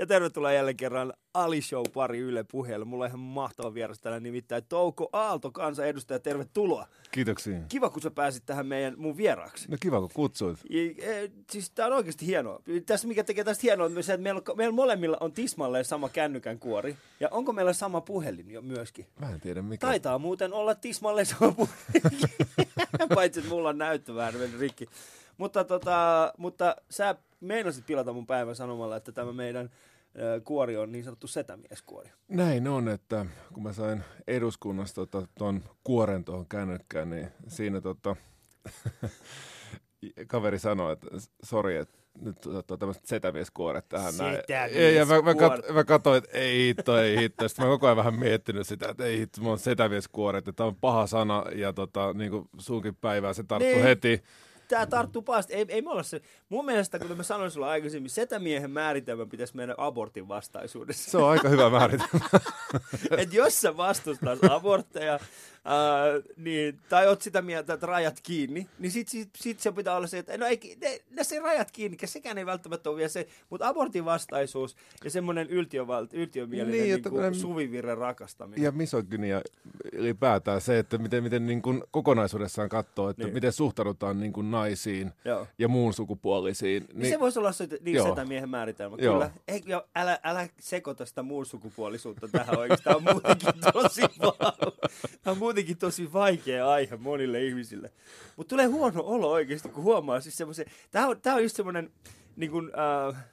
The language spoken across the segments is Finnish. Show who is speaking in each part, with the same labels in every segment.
Speaker 1: Ja tervetuloa jälleen kerran Ali Show pari Yle puheelle. Mulla on ihan mahtava vieras täällä nimittäin Touko Aalto, kansanedustaja. Tervetuloa.
Speaker 2: Kiitoksia.
Speaker 1: Kiva, kun sä pääsit tähän meidän mun vieraaksi.
Speaker 2: No kiva, kun kutsuit.
Speaker 1: Ja, e, siis tää on oikeasti hienoa. Tässä mikä tekee tästä hienoa on se, että meillä, meillä molemmilla on tismalleen sama kännykän kuori. Ja onko meillä sama puhelin jo myöskin?
Speaker 2: Mä en tiedä mikä.
Speaker 1: Taitaa muuten olla tismalleen sama puhelin. Paitsi, että mulla on näyttö vähän rikki. Mutta, tota, mutta sä meinasit pilata mun päivän sanomalla, että tämä meidän kuori on niin sanottu setämieskuori.
Speaker 2: Näin on, että kun mä sain eduskunnasta tota, ton kuoren tuohon kännykkään, niin siinä tota, kaveri sanoi, että sori, että nyt tota, tämmöiset setämieskuoret tähän näin. Ja, ja mä, mä, kat, mä katsoin, että ei hitto, ei hitto. Sitten mä koko ajan vähän miettinyt sitä, että ei hitto, mulla on setämieskuoret, että tämä on paha sana ja tota, niin kuin sunkin päivää se tarttuu niin. heti
Speaker 1: tämä tarttuu pahasti. Ei, ei me olla se. Mun mielestä, kuten mä sanoin sulla aikaisemmin, setämiehen määritelmä pitäisi mennä abortin vastaisuudessa.
Speaker 2: Se on aika hyvä määritelmä.
Speaker 1: Et jos sä vastustaa abortteja, Niin, tai oot sitä mieltä, että rajat kiinni, niin sit, sit, sit se pitää olla se, että no ei, ne, ne se rajat kiinni, sekään ei välttämättä ole vielä se, mutta abortin vastaisuus ja semmoinen yltiömielinen niin, niin kuin, suvivirren rakastaminen.
Speaker 2: Ja misogynia ylipäätään se, että miten, miten niin kuin kokonaisuudessaan katsoo, että niin. miten suhtaudutaan niin kuin naisiin Joo. ja muun sukupuolisiin.
Speaker 1: Niin, niin se voisi olla se, niin Joo. miehen määritelmä. Joo. Kyllä. Ei, älä, älä sekoita sitä muun sukupuolisuutta tähän oikeastaan. Muutenkin tosi muutenkin tosi vaikea aihe monille ihmisille. Mutta tulee huono olo oikeasti, kun huomaa siis semmoisen... Tämä on, tämä on just semmoinen... Niin kun, äh,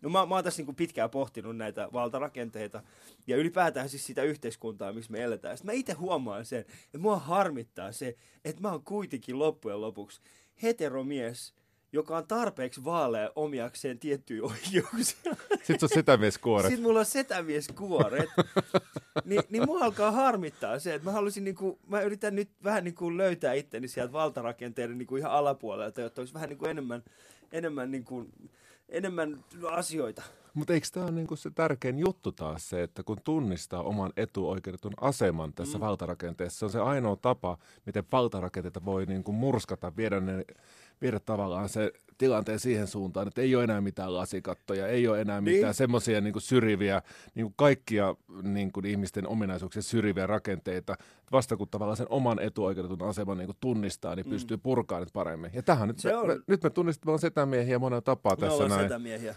Speaker 1: no mä, mä oon tässä niin pitkään pohtinut näitä valtarakenteita ja ylipäätään siis sitä yhteiskuntaa, missä me eletään. Sitten mä itse huomaan sen, että mua harmittaa se, että mä oon kuitenkin loppujen lopuksi heteromies, joka on tarpeeksi vaalea omiakseen tiettyjä oikeuksia.
Speaker 2: Sitten on setämieskuoret.
Speaker 1: Sitten mulla on setämieskuoret. Ni, niin mua alkaa harmittaa se, että mä haluaisin niinku, mä yritän nyt vähän niinku löytää itteni sieltä valtarakenteiden niinku ihan alapuolelta, jotta olisi vähän niinku enemmän, enemmän, niinku, enemmän asioita.
Speaker 2: Mutta eikö tämä ole niinku se tärkein juttu taas se, että kun tunnistaa oman etuoikeudetun aseman tässä mm. valtarakenteessa, se on se ainoa tapa, miten valtarakenteita voi niinku murskata, viedä ne viedä tavallaan se tilanteen siihen suuntaan, että ei ole enää mitään lasikattoja, ei ole enää mitään niin. semmoisia niin syrjiviä, niin kuin kaikkia niin kuin ihmisten ominaisuuksia syrjiviä rakenteita. Vasta kun tavallaan sen oman etuoikeudetun aseman niin kuin tunnistaa, niin mm. pystyy purkaamaan nyt paremmin. Ja tähän nyt, se me, on... me, nyt me tunnistamme setämiehiä monella tapaa me tässä näin.
Speaker 1: setämiehiä.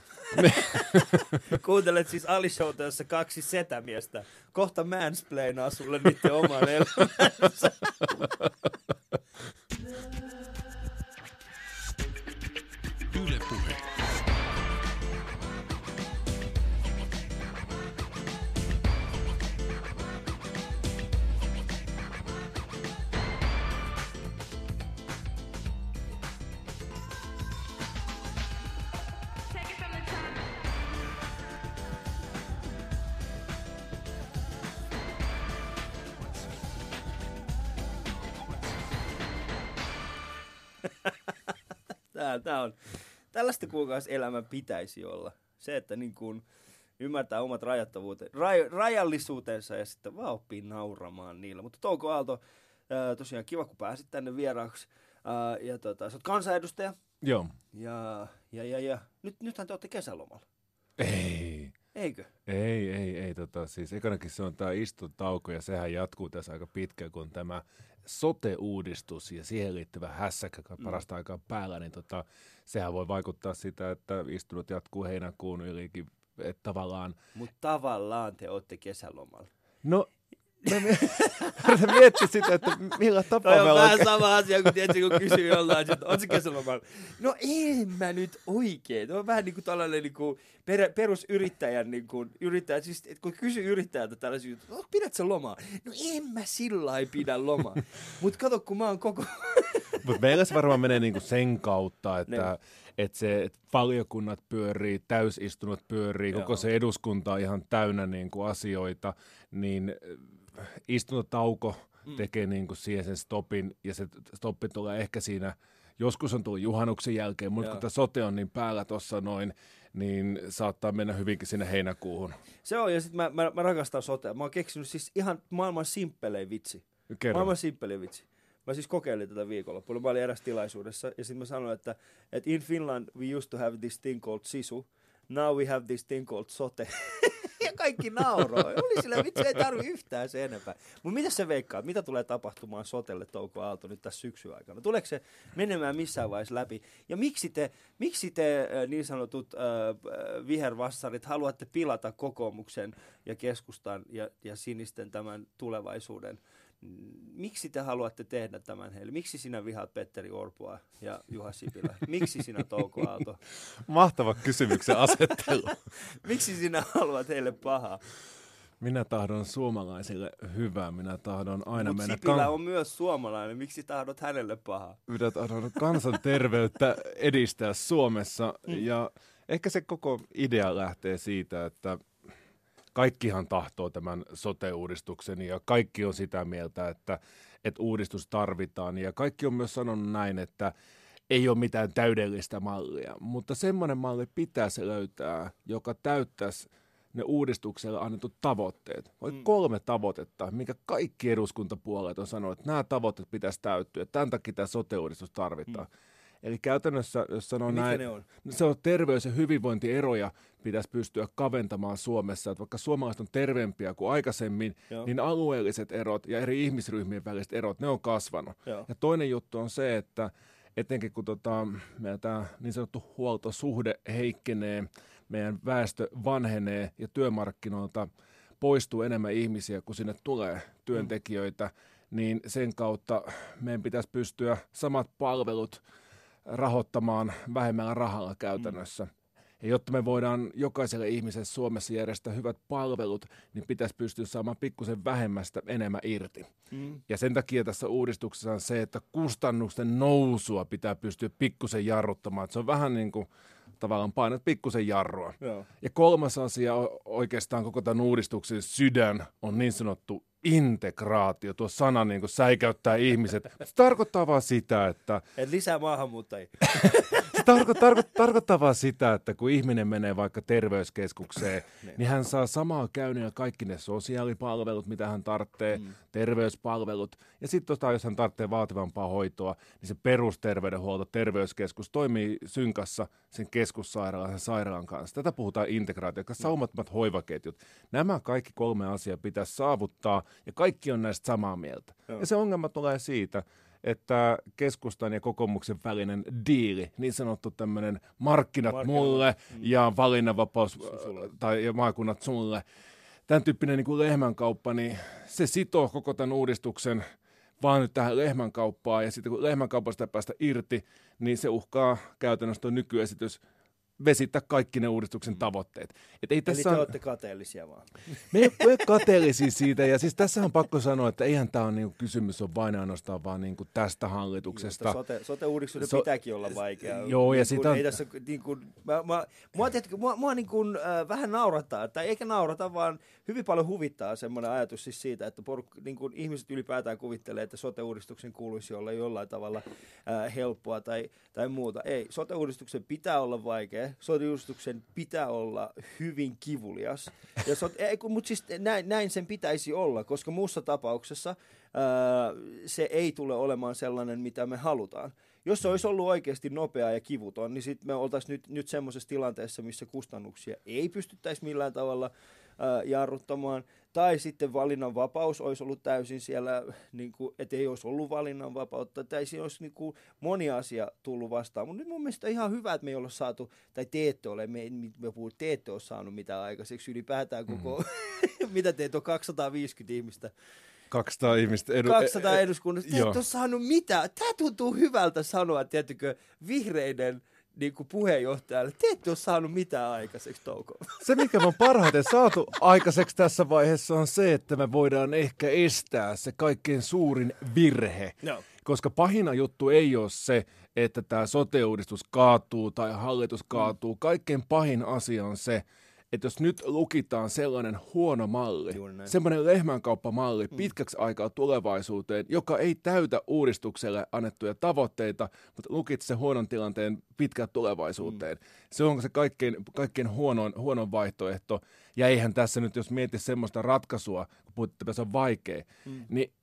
Speaker 1: Kuuntelet siis Alishouta, jossa kaksi setämiestä kohta mansplainaa sulle niiden oman elämänsä. Yle Puhe. Tää, tällaista elämän pitäisi olla. Se, että niin kuin ymmärtää omat raj, rajallisuutensa ja sitten vaan oppii nauramaan niillä. Mutta Touko Aalto, ää, tosiaan kiva kun pääsit tänne vieraaksi. Ää, ja tota, sä oot kansanedustaja.
Speaker 2: Joo.
Speaker 1: Ja, ja, ja, ja. Nyt, nythän te olette kesälomalla.
Speaker 2: Ei.
Speaker 1: Eikö?
Speaker 2: Ei, ei, ei. Tota, siis ekanakin se on tämä istutauko ja sehän jatkuu tässä aika pitkä, kun tämä sote-uudistus ja siihen liittyvä hässäkkä mm. parasta aikaa päällä, niin tota, sehän voi vaikuttaa sitä, että istunut jatkuu heinäkuun ylikin, että tavallaan...
Speaker 1: Mutta tavallaan te olette kesälomalla.
Speaker 2: No Mä miettiä sitä, että millä tapaa
Speaker 1: Toi on vähän sama asia, kun, tietysti, kun kysyy jollain, että se kesälomalla. No en mä nyt oikein. On vähän niin kuin tällainen niin kuin per, perusyrittäjän, niin kuin, yrittäjä, siis kun kysyy yrittäjältä tällaisia juttuja, no, pidät sä lomaa? No en mä sillä pidä lomaa. Mutta kato, kun mä oon koko...
Speaker 2: Mutta meillä se varmaan menee niin kuin sen kautta, että... Ne että se että valiokunnat pyörii, täysistunut pyörii, Joo. koko se eduskunta on ihan täynnä niin kuin asioita, niin istuntotauko mm. tekee niin kuin siihen sen stopin, ja se stoppi tulee ehkä siinä, joskus on tullut juhannuksen jälkeen, mutta kun tämä sote on niin päällä tuossa noin, niin saattaa mennä hyvinkin sinne heinäkuuhun.
Speaker 1: Se on, ja sitten mä, mä, mä, rakastan sotea. Mä oon keksinyt siis ihan maailman simppelein vitsi. Kerro. Maailman simppelein vitsi. Mä siis kokeilin tätä viikonloppuna. Mä olin eräs tilaisuudessa, ja sitten mä sanoin, että, että in Finland we used to have this thing called sisu, now we have this thing called sote. kaikki nauroi. Oli sillä vitsi, ei tarvi yhtään se enempää. Mutta mitä se veikkaa? Mitä tulee tapahtumaan sotelle Touko Aalto nyt tässä syksyn aikana? Tuleeko se menemään missään vaiheessa läpi? Ja miksi te, miksi te niin sanotut äh, vihervassarit haluatte pilata kokoomuksen ja keskustan ja, ja sinisten tämän tulevaisuuden? Miksi te haluatte tehdä tämän heille? Miksi sinä vihaat Petteri Orpoa ja Juha Sipilä? Miksi sinä Touko Aalto?
Speaker 2: Mahtava kysymyksen asettelu.
Speaker 1: miksi sinä haluat heille pahaa?
Speaker 2: Minä tahdon suomalaisille hyvää. Minä tahdon aina
Speaker 1: Mut
Speaker 2: mennä...
Speaker 1: Sipilä kan... on myös suomalainen. Miksi tahdot hänelle pahaa?
Speaker 2: Minä tahdon kansanterveyttä edistää Suomessa. Mm. Ja ehkä se koko idea lähtee siitä, että kaikkihan tahtoo tämän sote-uudistuksen ja kaikki on sitä mieltä, että, että uudistus tarvitaan. Ja kaikki on myös sanonut näin, että ei ole mitään täydellistä mallia, mutta semmoinen malli pitäisi löytää, joka täyttäisi ne uudistukselle annetut tavoitteet. Vai mm. kolme tavoitetta, mikä kaikki eduskuntapuolet on sanonut, että nämä tavoitteet pitäisi täyttyä. Tämän takia tämä sote-uudistus tarvitaan. Mm. Eli käytännössä, jos sanoo ja näin, on? se on terveys- ja hyvinvointieroja pitäisi pystyä kaventamaan Suomessa. Että vaikka suomalaiset on terveempiä kuin aikaisemmin, Joo. niin alueelliset erot ja eri ihmisryhmien väliset erot, ne on kasvanut. Joo. Ja toinen juttu on se, että etenkin kun tota, meidän tämä niin sanottu huoltosuhde heikkenee, meidän väestö vanhenee ja työmarkkinoilta poistuu enemmän ihmisiä, kun sinne tulee työntekijöitä, mm. niin sen kautta meidän pitäisi pystyä samat palvelut – rahoittamaan vähemmällä rahalla käytännössä. Mm. Ja jotta me voidaan jokaiselle ihmiselle Suomessa järjestää hyvät palvelut, niin pitäisi pystyä saamaan pikkusen vähemmästä enemmän irti. Mm. Ja sen takia tässä uudistuksessa on se, että kustannusten nousua pitää pystyä pikkusen jarruttamaan. Että se on vähän niin kuin tavallaan painat pikkusen jarrua. Joo. Ja kolmas asia oikeastaan koko tämän uudistuksen sydän on niin sanottu integraatio. Tuo sana niin kuin säikäyttää ihmiset. Se tarkoittaa vaan sitä, että...
Speaker 1: Et lisää maahanmuuttajia.
Speaker 2: se tarko, tarko, tarkoittaa vaan sitä, että kun ihminen menee vaikka terveyskeskukseen, niin. niin hän saa samaa käynniä kaikki ne sosiaalipalvelut, mitä hän tarvitsee, mm. terveyspalvelut. Ja sitten tota, jos hän tarvitsee vaativampaa hoitoa, niin se perusterveydenhuolto, terveyskeskus toimii synkassa sen keskussairaalan, sen sairaalan kanssa. Tätä puhutaan integraatio, saumattomat hoivaketjut. Nämä kaikki kolme asiaa pitäisi saavuttaa ja kaikki on näistä samaa mieltä. Joo. Ja se ongelma tulee siitä, että keskustan ja kokoomuksen välinen diili, niin sanottu tämmöinen markkinat, markkinat mulle mm. ja valinnanvapaus sulle. tai ja maakunnat sulle, tämän tyyppinen niin kuin lehmänkauppa, niin se sitoo koko tämän uudistuksen vaan nyt tähän lehmänkauppaan, ja sitten kun lehmänkaupasta päästä irti, niin se uhkaa käytännössä tuo nykyesitys vesittää kaikki ne uudistuksen mm. tavoitteet.
Speaker 1: Et ei tässä Eli te olette kateellisia vaan.
Speaker 2: Me ei ole kateellisia siitä, ja siis tässä on pakko sanoa, että eihän tämä ole niinku kysymys on vain ainoastaan vaan niinku tästä hallituksesta.
Speaker 1: Joo, sote, sote-uudistuksen so, pitääkin olla vaikea.
Speaker 2: Joo, niin ja sitä...
Speaker 1: Ei tässä, niin kuin, mä, mä, mua, tiedätkö, mua, mua niin kuin, äh, vähän naurattaa, tai eikä naurata, vaan hyvin paljon huvittaa semmoinen ajatus siis siitä, että poruk, niin kuin ihmiset ylipäätään kuvittelee, että sote-uudistuksen kuuluisi olla jollain tavalla äh, helppoa tai, tai muuta. Ei, sote-uudistuksen pitää olla vaikea sotiustuksen pitää olla hyvin kivulias. Ja sot, mutta siis näin, näin sen pitäisi olla, koska muussa tapauksessa ää, se ei tule olemaan sellainen, mitä me halutaan. Jos se olisi ollut oikeasti nopea ja kivuton, niin sitten me oltaisiin nyt, nyt semmoisessa tilanteessa, missä kustannuksia ei pystyttäisi millään tavalla ää, jarruttamaan. Tai sitten valinnanvapaus olisi ollut täysin siellä, niin kuin, että ei olisi ollut valinnanvapautta, tai siinä olisi niin kuin, moni asia tullut vastaan. Mutta nyt mun mielestä ihan hyvä, että me ei olla saatu, tai te ette ole, me, me puhun, te ette ole saanut mitään aikaiseksi ylipäätään koko, mm-hmm. mitä teet on 250 ihmistä
Speaker 2: 200 ihmistä
Speaker 1: edu- 200 eduskunnasta. Te et ole saanut mitään. Tämä tuntuu hyvältä sanoa, tiettykö, vihreiden niin kuin puheenjohtajalle, te ette ole saanut mitään aikaiseksi, Touko.
Speaker 2: Se, mikä me on parhaiten saatu aikaiseksi tässä vaiheessa, on se, että me voidaan ehkä estää se kaikkein suurin virhe. No. Koska pahina juttu ei ole se, että tämä sote-uudistus kaatuu tai hallitus kaatuu. Kaikkein pahin asia on se, että jos nyt lukitaan sellainen huono malli, semmoinen lehmänkauppamalli mm. pitkäksi aikaa tulevaisuuteen, joka ei täytä uudistukselle annettuja tavoitteita, mutta lukit se huonon tilanteen pitkään tulevaisuuteen. Mm. Se on se kaikkein, kaikkein huonon, huonon vaihtoehto. Ja eihän tässä nyt, jos mietit semmoista ratkaisua, kun puhutte, että se on vaikea, mm. niin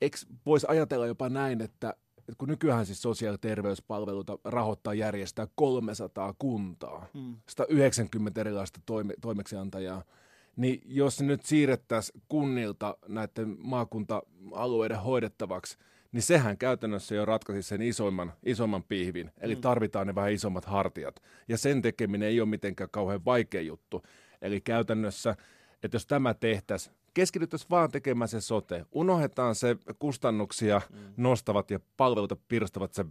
Speaker 2: eikö voisi ajatella jopa näin, että että kun nykyään siis sosiaali- ja terveyspalveluita rahoittaa järjestää 300 kuntaa, mm. 190 erilaista toime- toimeksiantajaa, niin jos se nyt siirrettäisiin kunnilta näiden maakunta-alueiden hoidettavaksi, niin sehän käytännössä jo ratkaisi sen isoimman, isoimman pihvin. Eli mm. tarvitaan ne vähän isommat hartiat. Ja sen tekeminen ei ole mitenkään kauhean vaikea juttu. Eli käytännössä, että jos tämä tehtäisiin, keskityttäisiin vaan tekemään se sote. Unohdetaan se kustannuksia mm. nostavat ja palveluita pirstavat se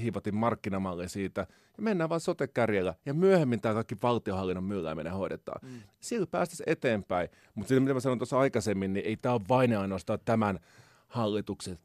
Speaker 2: hiivatin markkinamalli siitä, ja mennään vaan sote-kärjellä, ja myöhemmin tämä kaikki valtiohallinnon myllääminen hoidetaan. Mm. Sillä päästäisiin eteenpäin, mutta siitä mitä mä sanoin tuossa aikaisemmin, niin ei tämä ole vain ainoastaan tämän hallituksen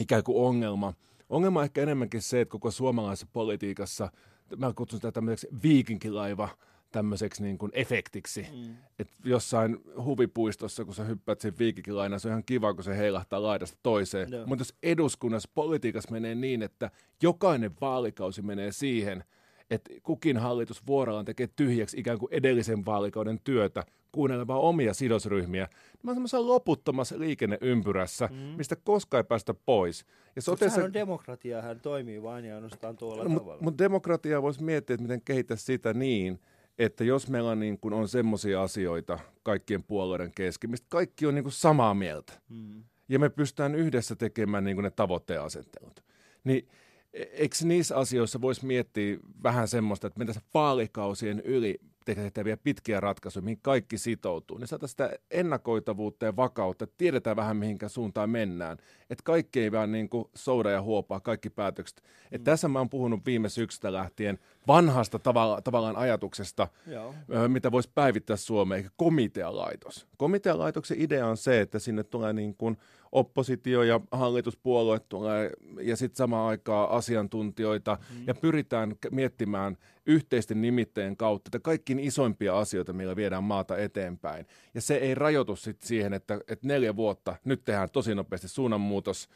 Speaker 2: ikään kuin ongelma. Ongelma on ehkä enemmänkin se, että koko suomalaisessa politiikassa, mä kutsun sitä tämmöiseksi viikinkilaiva, tämmöiseksi niin kuin efektiksi. Mm. Että jossain huvipuistossa, kun sä hyppäät sen viikikilaina, se on ihan kiva, kun se heilahtaa laidasta toiseen. No. Mutta jos eduskunnassa politiikassa menee niin, että jokainen vaalikausi menee siihen, että kukin hallitus vuorollaan tekee tyhjäksi ikään kuin edellisen vaalikauden työtä, kuunnelemaan omia sidosryhmiä. Mä oon semmoisessa loputtomassa liikenneympyrässä, mm. mistä koskaan ei päästä pois.
Speaker 1: Ja sotessa... on demokratia, hän toimii vain ja ainoastaan tuolla no, tavalla.
Speaker 2: Mutta demokratia voisi miettiä, että miten kehittää sitä niin, että jos meillä niin kun on semmoisia asioita kaikkien puolueiden kesken, mistä kaikki on niin kuin samaa mieltä, mm. ja me pystytään yhdessä tekemään niin kuin ne tavoitteasettelut, niin e-, eikö niissä asioissa voisi miettiä vähän semmoista, että mitä vaalikausien yli tehtäviä pitkiä ratkaisuja, mihin kaikki sitoutuu, niin saataisiin sitä ennakoitavuutta ja vakautta, että tiedetään vähän mihinkä suuntaan mennään. Että kaikki ei vaan niin kuin souda ja huopaa, kaikki päätökset. Et mm. Tässä mä oon puhunut viime syksystä lähtien vanhasta tavalla, tavallaan ajatuksesta, Joo. mitä voisi päivittää Suomeen, eikä komitealaitos. Komitealaitoksen idea on se, että sinne tulee niin kuin oppositio ja hallituspuolue tulee ja sitten samaan aikaan asiantuntijoita mm. ja pyritään miettimään yhteisten nimitteen kautta että kaikkiin isoimpia asioita, millä viedään maata eteenpäin. Ja se ei rajoitu sit siihen, että, että neljä vuotta, nyt tehdään tosi nopeasti suunnanmuutos,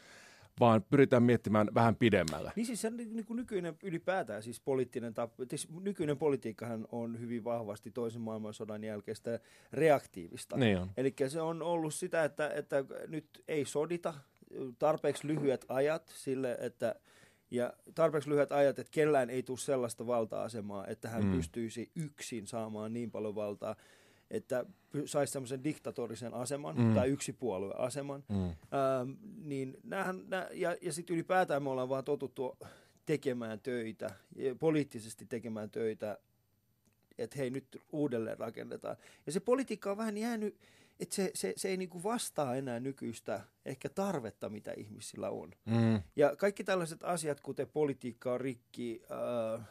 Speaker 2: vaan pyritään miettimään vähän pidemmällä.
Speaker 1: Niin siis se niin kuin nykyinen ylipäätään siis poliittinen siis nykyinen politiikkahan on hyvin vahvasti toisen maailmansodan jälkeistä reaktiivista.
Speaker 2: Niin
Speaker 1: Eli se on ollut sitä, että, että nyt ei sodita tarpeeksi lyhyet ajat sille, että ja tarpeeksi lyhyet ajat, että kellään ei tule sellaista valta-asemaa, että hän mm. pystyisi yksin saamaan niin paljon valtaa, että saisi semmoisen diktatorisen aseman mm. tai yksipuolueaseman. Mm. Ähm, niin näähän, nää, ja ja sitten ylipäätään me ollaan vaan totuttu tekemään töitä, poliittisesti tekemään töitä, että hei nyt uudelleen rakennetaan. Ja se politiikka on vähän jäänyt, että se, se, se ei niinku vastaa enää nykyistä ehkä tarvetta, mitä ihmisillä on. Mm. Ja kaikki tällaiset asiat, kuten politiikka on rikki, äh,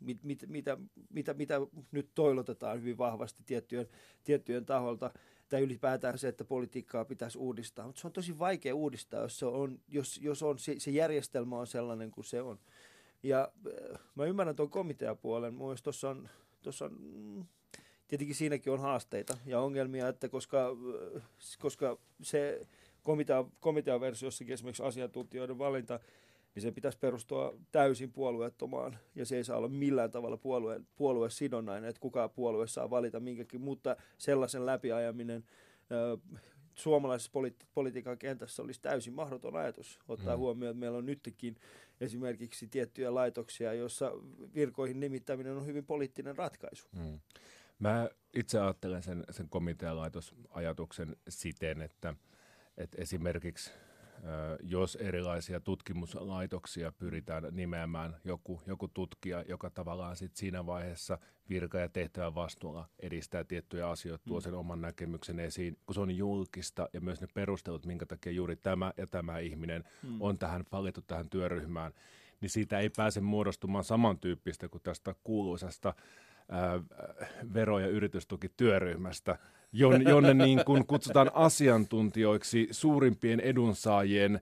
Speaker 1: mit, mit, mitä, mitä, mitä nyt toilotetaan hyvin vahvasti tiettyjen, tiettyjen taholta, tai ylipäätään se, että politiikkaa pitäisi uudistaa. Mutta se on tosi vaikea uudistaa, jos, se on, jos, jos on, se, se järjestelmä on sellainen kuin se on. Ja äh, mä ymmärrän tuon komiteapuolen. Mielestäni tuossa on, tossa on mm, tietenkin siinäkin on haasteita ja ongelmia, että koska, äh, koska se komitea, komiteaversiossakin esimerkiksi asiantuntijoiden valinta niin se pitäisi perustua täysin puolueettomaan, ja se ei saa olla millään tavalla puolue, puoluesidonnainen, että kuka puolue saa valita minkäkin, mutta sellaisen läpiajaminen ö, suomalaisessa politi- politiikan kentässä olisi täysin mahdoton ajatus, ottaa mm. huomioon, että meillä on nytkin esimerkiksi tiettyjä laitoksia, joissa virkoihin nimittäminen on hyvin poliittinen ratkaisu. Mm.
Speaker 2: Mä itse ajattelen sen, sen komitealaitosajatuksen siten, että, että esimerkiksi – jos erilaisia tutkimuslaitoksia pyritään nimeämään joku, joku tutkija, joka tavallaan sit siinä vaiheessa virka- ja tehtävän vastuulla edistää tiettyjä asioita, tuo mm. sen oman näkemyksen esiin, kun se on julkista ja myös ne perustelut, minkä takia juuri tämä ja tämä ihminen mm. on tähän valittu tähän työryhmään, niin siitä ei pääse muodostumaan samantyyppistä kuin tästä kuuluisasta ää, vero- ja yritystukityöryhmästä, jonne, jonne niin kuin kutsutaan asiantuntijoiksi suurimpien edunsaajien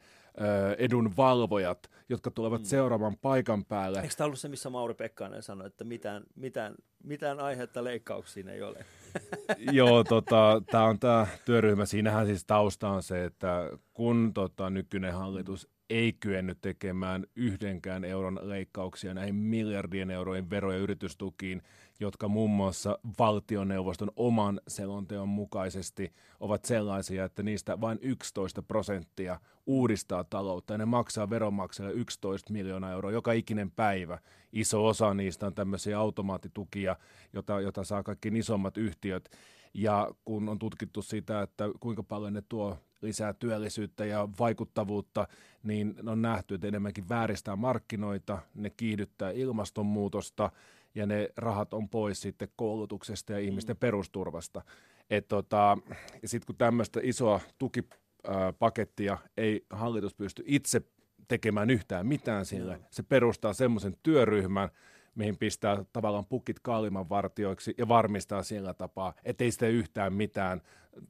Speaker 2: edun valvojat, jotka tulevat mm. seuraamaan paikan päälle.
Speaker 1: Eikö tämä ollut se, missä Mauri Pekkainen sanoi, että mitään, mitään, mitään aihetta leikkauksiin ei ole?
Speaker 2: Joo, tota, tämä on tämä työryhmä. Siinähän siis tausta on se, että kun tota, nykyinen hallitus ei kyennyt tekemään yhdenkään euron leikkauksia näihin miljardien eurojen vero- ja yritystukiin, jotka muun muassa valtioneuvoston oman selonteon mukaisesti ovat sellaisia, että niistä vain 11 prosenttia uudistaa taloutta ja ne maksaa veronmaksajalle 11 miljoonaa euroa joka ikinen päivä. Iso osa niistä on tämmöisiä automaattitukia, jota, jota saa kaikki isommat yhtiöt. Ja kun on tutkittu sitä, että kuinka paljon ne tuo lisää työllisyyttä ja vaikuttavuutta, niin on nähty, että enemmänkin vääristää markkinoita, ne kiihdyttää ilmastonmuutosta ja ne rahat on pois sitten koulutuksesta ja ihmisten mm. perusturvasta. tota, ja sitten kun tämmöistä isoa tukipakettia ei hallitus pysty itse tekemään yhtään mitään sille, se perustaa semmoisen työryhmän, mihin pistää tavallaan pukit kaaliman vartioiksi ja varmistaa sillä tapaa, ettei sitä yhtään mitään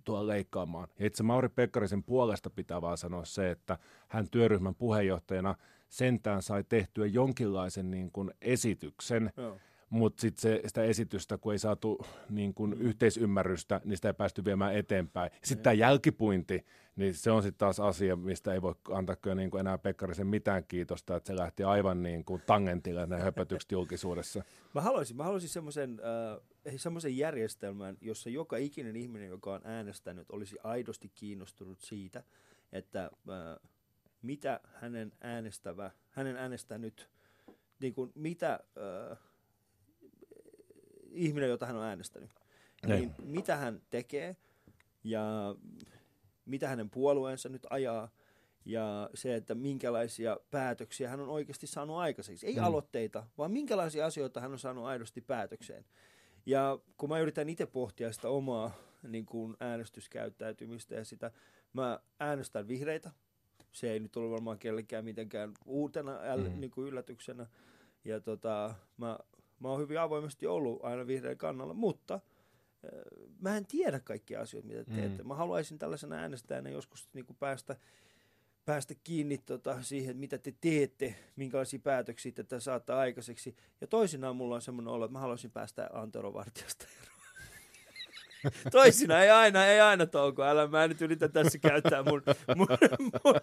Speaker 2: tuolla leikkaamaan. Ja itse Mauri Pekkarisen puolesta pitää vaan sanoa se, että hän työryhmän puheenjohtajana sentään sai tehtyä jonkinlaisen niin kuin esityksen, Joo mutta sitten sitä esitystä, kun ei saatu niin kun, mm. yhteisymmärrystä, niin sitä ei päästy viemään eteenpäin. Sitten tämä jälkipuinti, niin se on sitten taas asia, mistä ei voi antaa kyllä niin enää Pekkarisen mitään kiitosta, että se lähti aivan niin kuin tangentille ne höpötykset julkisuudessa.
Speaker 1: Mä haluaisin, mä haluaisin semmoisen äh, semmoisen järjestelmän, jossa joka ikinen ihminen, joka on äänestänyt, olisi aidosti kiinnostunut siitä, että äh, mitä hänen äänestävä, hänen äänestänyt, niin kuin mitä... Äh, ihminen, jota hän on äänestänyt. Niin, niin mitä hän tekee ja mitä hänen puolueensa nyt ajaa ja se, että minkälaisia päätöksiä hän on oikeasti saanut aikaiseksi. Ei mm. aloitteita, vaan minkälaisia asioita hän on saanut aidosti päätökseen. Ja kun mä yritän itse pohtia sitä omaa niin kuin äänestyskäyttäytymistä ja sitä, mä äänestän vihreitä. Se ei nyt ole varmaan kellekään mitenkään uutena äl, mm. niin kuin yllätyksenä. Ja tota, mä Mä oon hyvin avoimesti ollut aina vihreän kannalla, mutta äh, mä en tiedä kaikkia asioita, mitä teette. Mm. Mä haluaisin tällaisena äänestäjänä joskus niin kuin päästä, päästä kiinni tota, siihen, mitä te teette, minkälaisia päätöksiä te saatte aikaiseksi. Ja toisinaan mulla on semmoinen olo, että mä haluaisin päästä Antero Vartiosta eroon. Toisina ei aina, ei aina touko. Älä, mä en nyt yritä tässä käyttää mun, mun, mun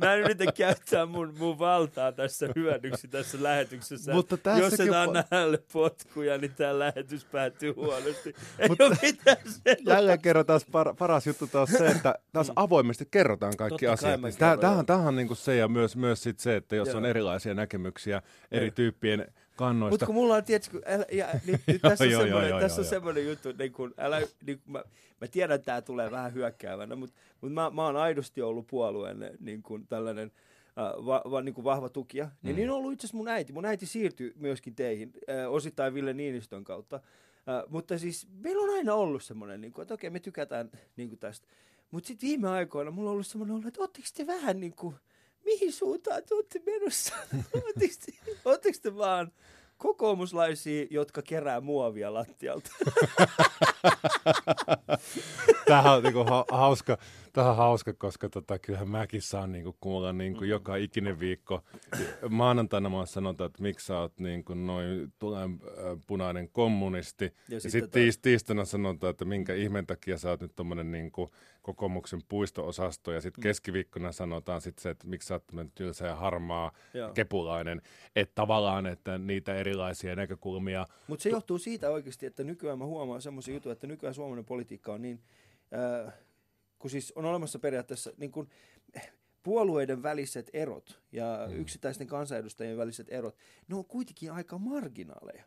Speaker 1: mä en yritä käyttää mun, mun valtaa tässä hyödyksi tässä lähetyksessä. Mutta Jos et anna hänelle potkuja, niin tämä lähetys päättyy huonosti. Ei Mutta ole mitään
Speaker 2: Jälleen kerran taas par, paras juttu taas se, että taas mm. avoimesti kerrotaan kaikki Totta asiat. Tämähän, on niin kuin se ja myös, myös sit se, että jos Joo. on erilaisia näkemyksiä eri tyyppien kannoista.
Speaker 1: Mutta kun mulla on, tiedätkö, älä, ja, nyt, nyt tässä on semmoinen, tässä on semmoinen juttu, niin kun, älä, niin kun mä, mä tiedän, että tämä tulee vähän hyökkäävänä, mutta, mutta mä, mä oon aidosti ollut puolueen niin kun tällainen äh, va, va, niin kuin vahva tukija. Niin, mm. niin on ollut itse asiassa mun äiti. Mun äiti siirtyi myöskin teihin, äh, osittain Ville Niinistön kautta. Äh, mutta siis meillä on aina ollut semmoinen, niin kuin, että okei, me tykätään niin kuin tästä. Mutta sitten viime aikoina mulla on ollut semmoinen että ootteko te vähän niin kuin, mihin suuntaan te olette menossa? Oletteko te vaan kokoomuslaisia, jotka kerää muovia lattialta?
Speaker 2: Tämähän on niinku ha- hauska, tähän hauska, koska tota, kyllähän mäkin saan niinku kuulla niinku mm. joka ikinen viikko. Maanantaina mä sanotaan, että miksi sä oot niinku noin tulen punainen kommunisti. Ja, ja sitten tiis, tiistaina sanotaan, että minkä ihmeen takia sä oot nyt tommonen niinku kokoomuksen puisto-osasto. Ja sitten mm. keskiviikkona sanotaan sitten se, että miksi sä oot tylsä ja harmaa Joo. kepulainen. Että tavallaan, että niitä erilaisia näkökulmia.
Speaker 1: Mutta se johtuu siitä oikeasti, että nykyään mä huomaan semmoisia juttuja, että nykyään suomalainen politiikka on niin... Äh, kun siis on olemassa periaatteessa niin kun, puolueiden väliset erot ja mm. yksittäisten kansanedustajien väliset erot, ne on kuitenkin aika marginaaleja.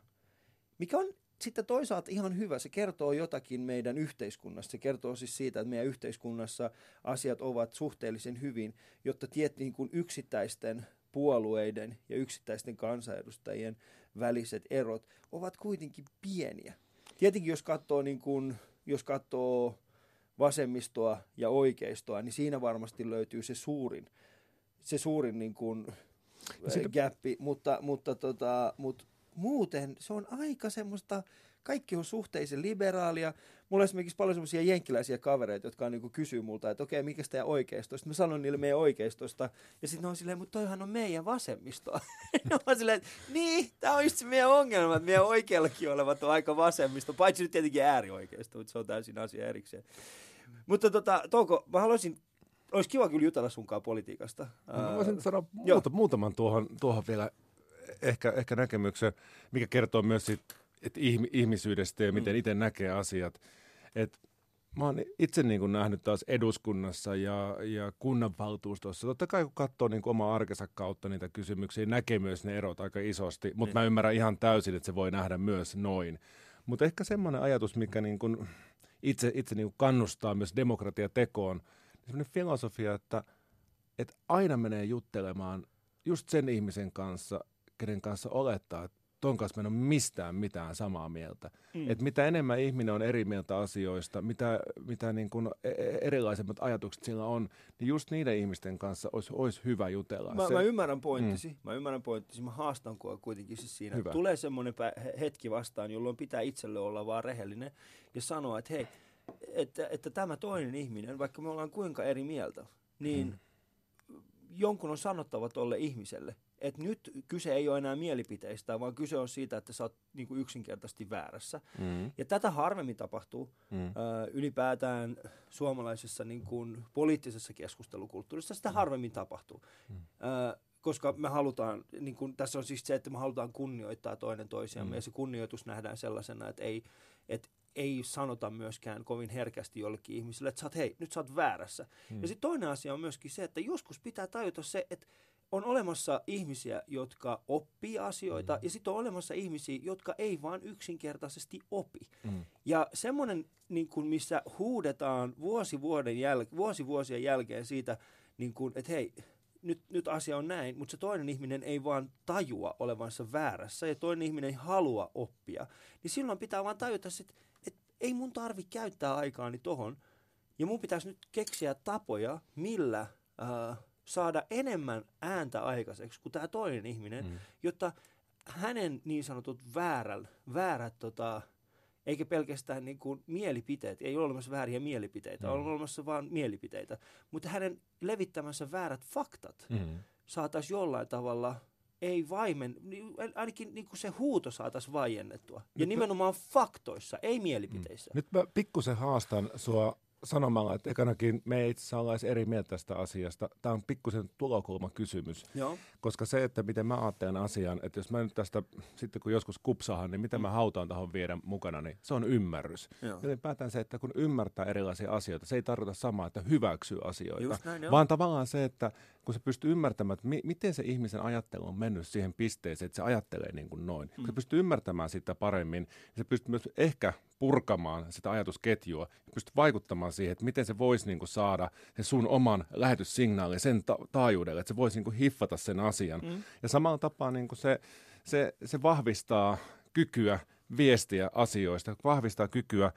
Speaker 1: Mikä on sitten toisaalta ihan hyvä. Se kertoo jotakin meidän yhteiskunnasta. Se kertoo siis siitä, että meidän yhteiskunnassa asiat ovat suhteellisen hyvin, jotta tiet niin kuin yksittäisten puolueiden ja yksittäisten kansanedustajien väliset erot ovat kuitenkin pieniä. Tietenkin jos katsoo, niin kuin, jos katsoo vasemmistoa ja oikeistoa, niin siinä varmasti löytyy se suurin, se suurin niin kuin, Sitten... gappi, mutta, mutta, tota, mutta muuten se on aika semmoista, kaikki on suhteellisen liberaalia. Mulla on esimerkiksi paljon semmoisia jenkkiläisiä kavereita, jotka on niin kysyy multa, että okei, mikä tämä oikeistosta? Mä sanon niille meidän oikeistosta, ja sitten ne on silleen, mutta toihan on meidän vasemmistoa. ne on silleen, niin, tämä on just se meidän ongelma, että meidän oikeallakin olevat on aika vasemmisto, paitsi nyt tietenkin äärioikeisto, mutta se on täysin asia erikseen. Mutta tota, Touko, mä haluaisin olisi kiva kyllä jutella sunkaan politiikasta.
Speaker 2: No, mä voisin sanoa muuta, muutaman tuohon, tuohon vielä ehkä, ehkä näkemyksen, mikä kertoo myös siitä et ihmisyydestä ja miten mm. itse näkee asiat. Et mä oon itse niin kuin nähnyt taas eduskunnassa ja, ja kunnanvaltuustossa. Totta kai kun katsoo niin kuin omaa arkensa kautta niitä kysymyksiä, näkee myös ne erot aika isosti, mutta niin. mä ymmärrän ihan täysin, että se voi nähdä myös noin. Mutta ehkä semmoinen ajatus, mikä niin kuin itse, itse niin kannustaa myös demokratiatekoon, niin semmoinen filosofia, että, että aina menee juttelemaan just sen ihmisen kanssa, kenen kanssa olettaa, että ton kanssa mä en ole mistään mitään samaa mieltä. Mm. Et mitä enemmän ihminen on eri mieltä asioista, mitä, mitä niin kuin e, e, erilaisemmat ajatukset sillä on, niin just niiden ihmisten kanssa olisi, olisi hyvä jutella.
Speaker 1: Mä, Se, mä ymmärrän pointtisi, mm. mä ymmärrän pointtisi, mä haastan kuitenkin siis siinä. Hyvä. Tulee semmoinen hetki vastaan, jolloin pitää itselle olla vaan rehellinen ja sanoa, että hei, että, että tämä toinen ihminen, vaikka me ollaan kuinka eri mieltä, niin mm. jonkun on sanottava tolle ihmiselle, että nyt kyse ei ole enää mielipiteistä, vaan kyse on siitä, että sä oot niin kuin yksinkertaisesti väärässä. Mm. Ja tätä harvemmin tapahtuu mm. ö, ylipäätään suomalaisessa niin kuin poliittisessa keskustelukulttuurissa. Sitä mm. harvemmin tapahtuu. Mm. Ö, koska me halutaan, niin kun, tässä on siis se, että me halutaan kunnioittaa toinen toisiamme, mm. ja se kunnioitus nähdään sellaisena, että ei, että ei sanota myöskään kovin herkästi jollekin ihmiselle, että sä oot, hei, nyt sä oot väärässä. Mm. Ja sitten toinen asia on myöskin se, että joskus pitää tajuta se, että on olemassa ihmisiä, jotka oppii asioita, mm. ja sitten on olemassa ihmisiä, jotka ei vaan yksinkertaisesti opi. Mm. Ja semmoinen, niin kuin missä huudetaan vuosi, vuoden jäl- vuosi vuosien jälkeen siitä, niin kuin, että hei, nyt, nyt asia on näin, mutta se toinen ihminen ei vaan tajua olevansa väärässä, ja toinen ihminen ei halua oppia, niin silloin pitää vaan tajuta, että, että ei mun tarvi käyttää aikaani tohon, ja mun pitäisi nyt keksiä tapoja, millä... Äh, saada enemmän ääntä aikaiseksi kuin tämä toinen ihminen, mm. jotta hänen niin sanotut väärät, väärät tota, eikä pelkästään niin kuin mielipiteet, ei ole olemassa vääriä mielipiteitä, mm. on olemassa vain mielipiteitä, mutta hänen levittämänsä väärät faktat mm. saataisiin jollain tavalla ei vaimen, ainakin niin kuin se huuto saataisiin vaiennettua. Ja Nyt nimenomaan mä... faktoissa, ei mielipiteissä.
Speaker 2: Mm. Nyt mä pikkusen haastan sua sanomalla, että ekanakin me ei itse asiassa eri mieltä tästä asiasta. Tämä on pikkusen tulokulmakysymys. Joo. Koska se, että miten mä ajattelen asian, että jos mä nyt tästä, sitten kun joskus kupsahan, niin mitä mm. mä hautaan tähän viedä mukana, niin se on ymmärrys. Joo. Joten päätän se, että kun ymmärtää erilaisia asioita, se ei tarkoita samaa, että hyväksyy asioita, näin, vaan tavallaan se, että kun se pystyy ymmärtämään, että mi- miten se ihmisen ajattelu on mennyt siihen pisteeseen, että se ajattelee niin kuin noin. Mm. Kun se pystyy ymmärtämään sitä paremmin, niin se pystyy myös ehkä purkamaan sitä ajatusketjua ja pystyy vaikuttamaan siihen, että miten se voisi niin kuin saada sen sun oman lähetyssignaalin sen ta- taajuudelle, että se voisi niin kuin hiffata sen asian. Mm. Ja samalla tapaa niin kuin se, se, se vahvistaa kykyä viestiä asioista, vahvistaa kykyä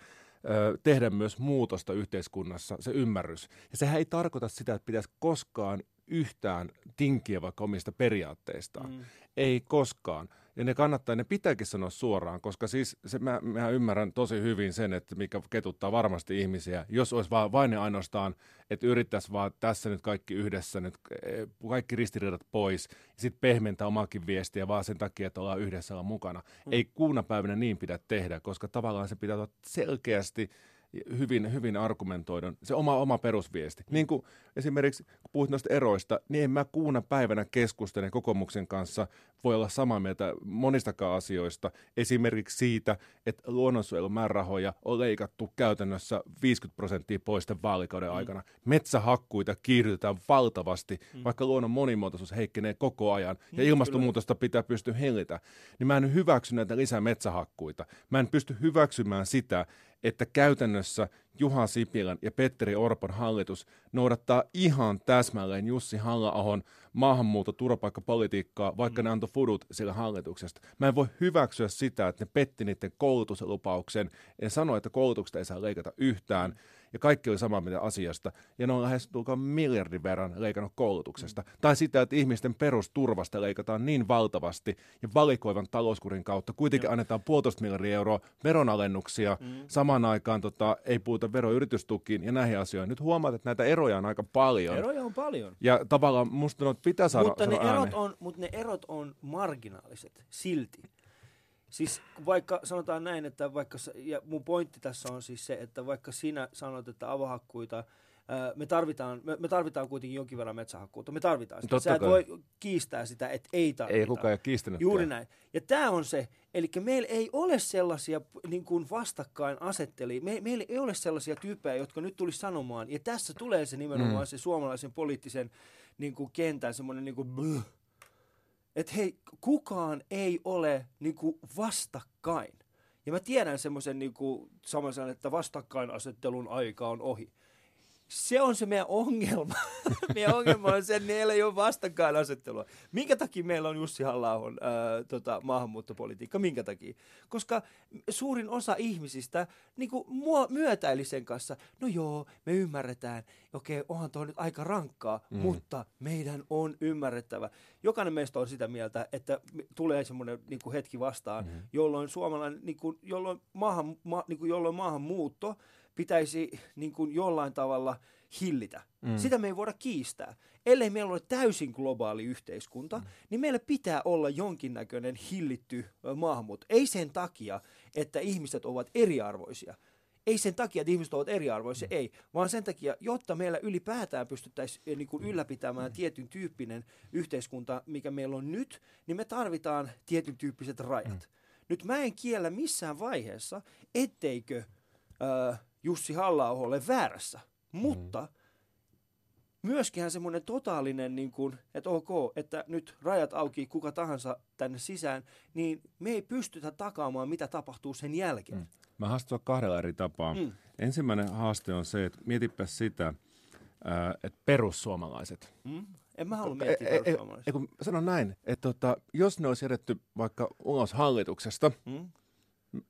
Speaker 2: tehdä myös muutosta yhteiskunnassa, se ymmärrys. Ja sehän ei tarkoita sitä, että pitäisi koskaan yhtään tinkiä vaikka omista periaatteistaan. Mm. Ei koskaan. Ja ne kannattaa, ne pitääkin sanoa suoraan, koska siis se, mä, mä ymmärrän tosi hyvin sen, että mikä ketuttaa varmasti ihmisiä, jos olisi vaan, vain ja ainoastaan, että yrittäisi vaan tässä nyt kaikki yhdessä, nyt e, kaikki ristiriidat pois, ja sitten pehmentää omakin viestiä vaan sen takia, että ollaan yhdessä olla mukana. Mm. Ei kuuna päivänä niin pidä tehdä, koska tavallaan se pitää olla selkeästi hyvin, hyvin argumentoidun, se oma, oma perusviesti. Niin kuin esimerkiksi, kun puhut noista eroista, niin en mä kuuna päivänä keskustelen kokoomuksen kanssa, voi olla samaa mieltä monistakaan asioista. Esimerkiksi siitä, että luonnonsuojelumäärärahoja on leikattu käytännössä 50 prosenttia pois tämän vaalikauden mm. aikana. Metsähakkuita kiihdytetään valtavasti, mm. vaikka luonnon monimuotoisuus heikkenee koko ajan ja mm, ilmastonmuutosta kyllä. pitää pystyä hillitä. Niin mä en hyväksy näitä lisää metsähakkuita. Mä en pysty hyväksymään sitä, että käytännössä Juha Sipilän ja Petteri Orpon hallitus noudattaa ihan täsmälleen Jussi halla maahanmuutto turvapaikkapolitiikkaa, vaikka mm. ne antoi fudut sillä hallituksesta. Mä en voi hyväksyä sitä, että ne petti niiden koulutuslupauksen ja sanoi, että koulutuksesta ei saa leikata yhtään. Mm ja kaikki oli samaa mieltä asiasta, ja ne on lähes tulkaan miljardin verran leikannut koulutuksesta. Mm. Tai sitä, että ihmisten perusturvasta leikataan niin valtavasti, ja valikoivan talouskurin kautta kuitenkin Joo. annetaan puolitoista miljardia euroa veronalennuksia, mm. samaan aikaan tota, ei puhuta veroyritystukiin ja näihin asioihin. Nyt huomaat, että näitä eroja on aika paljon.
Speaker 1: Eroja on paljon.
Speaker 2: Ja tavallaan musta pitää saada
Speaker 1: mutta ne, erot on, mutta ne erot on marginaaliset silti. Siis vaikka sanotaan näin, että vaikka, ja mun pointti tässä on siis se, että vaikka sinä sanot, että avohakkuita me tarvitaan, me, me tarvitaan kuitenkin jonkin verran metsähakkuutta. Me tarvitaan sitä.
Speaker 2: Totta
Speaker 1: Sä et
Speaker 2: kai.
Speaker 1: voi kiistää sitä, että ei tarvita.
Speaker 2: Ei kukaan ole kiistänyt.
Speaker 1: Juuri näin. Ja tämä on se, eli meillä ei ole sellaisia niin kuin vastakkainasettelijia, me, meillä ei ole sellaisia tyyppejä, jotka nyt tulisi sanomaan, ja tässä tulee se nimenomaan mm. se suomalaisen poliittisen niin kuin kentän semmoinen niin kuin että hei, kukaan ei ole niin kuin vastakkain. Ja mä tiedän semmoisen niin saman että vastakkainasettelun aika on ohi se on se meidän ongelma. meidän ongelma on se, että meillä ei ole vastakkainasettelua. Minkä takia meillä on Jussi halla tota, maahanmuuttopolitiikka? Minkä takia? Koska suurin osa ihmisistä niin kuin mua myötäili sen kanssa. No joo, me ymmärretään. Okei, onhan tuo nyt aika rankkaa, mm. mutta meidän on ymmärrettävä. Jokainen meistä on sitä mieltä, että tulee semmoinen niin kuin hetki vastaan, mm. jolloin suomalainen, niin kuin, jolloin, maahan, ma, niin kuin, jolloin maahanmuutto – pitäisi niin kuin jollain tavalla hillitä. Mm. Sitä me ei voida kiistää. Ellei meillä ole täysin globaali yhteiskunta, mm. niin meillä pitää olla jonkinnäköinen hillitty maahanmuutto. Ei sen takia, että ihmiset ovat eriarvoisia. Ei sen takia, että ihmiset ovat eriarvoisia, mm. ei, vaan sen takia, jotta meillä ylipäätään pystyttäisiin niin kuin ylläpitämään mm. tietyn tyyppinen yhteiskunta, mikä meillä on nyt, niin me tarvitaan tietyn tyyppiset rajat. Mm. Nyt mä en kiellä missään vaiheessa, etteikö äh, Jussi halla ole väärässä. Mm. Mutta myöskin semmoinen totaalinen, niin kuin, että ok, että nyt rajat auki kuka tahansa tänne sisään, niin me ei pystytä takaamaan, mitä tapahtuu sen jälkeen. Mm.
Speaker 2: Mä haastan kahdella eri tapaa. Mm. Ensimmäinen haaste on se, että mietipä sitä, että perussuomalaiset.
Speaker 1: Mm. En mä halua miettiä e, perussuomalaiset.
Speaker 2: E, e, sanon näin, että tota, jos ne olisi jätetty vaikka ulos hallituksesta, mm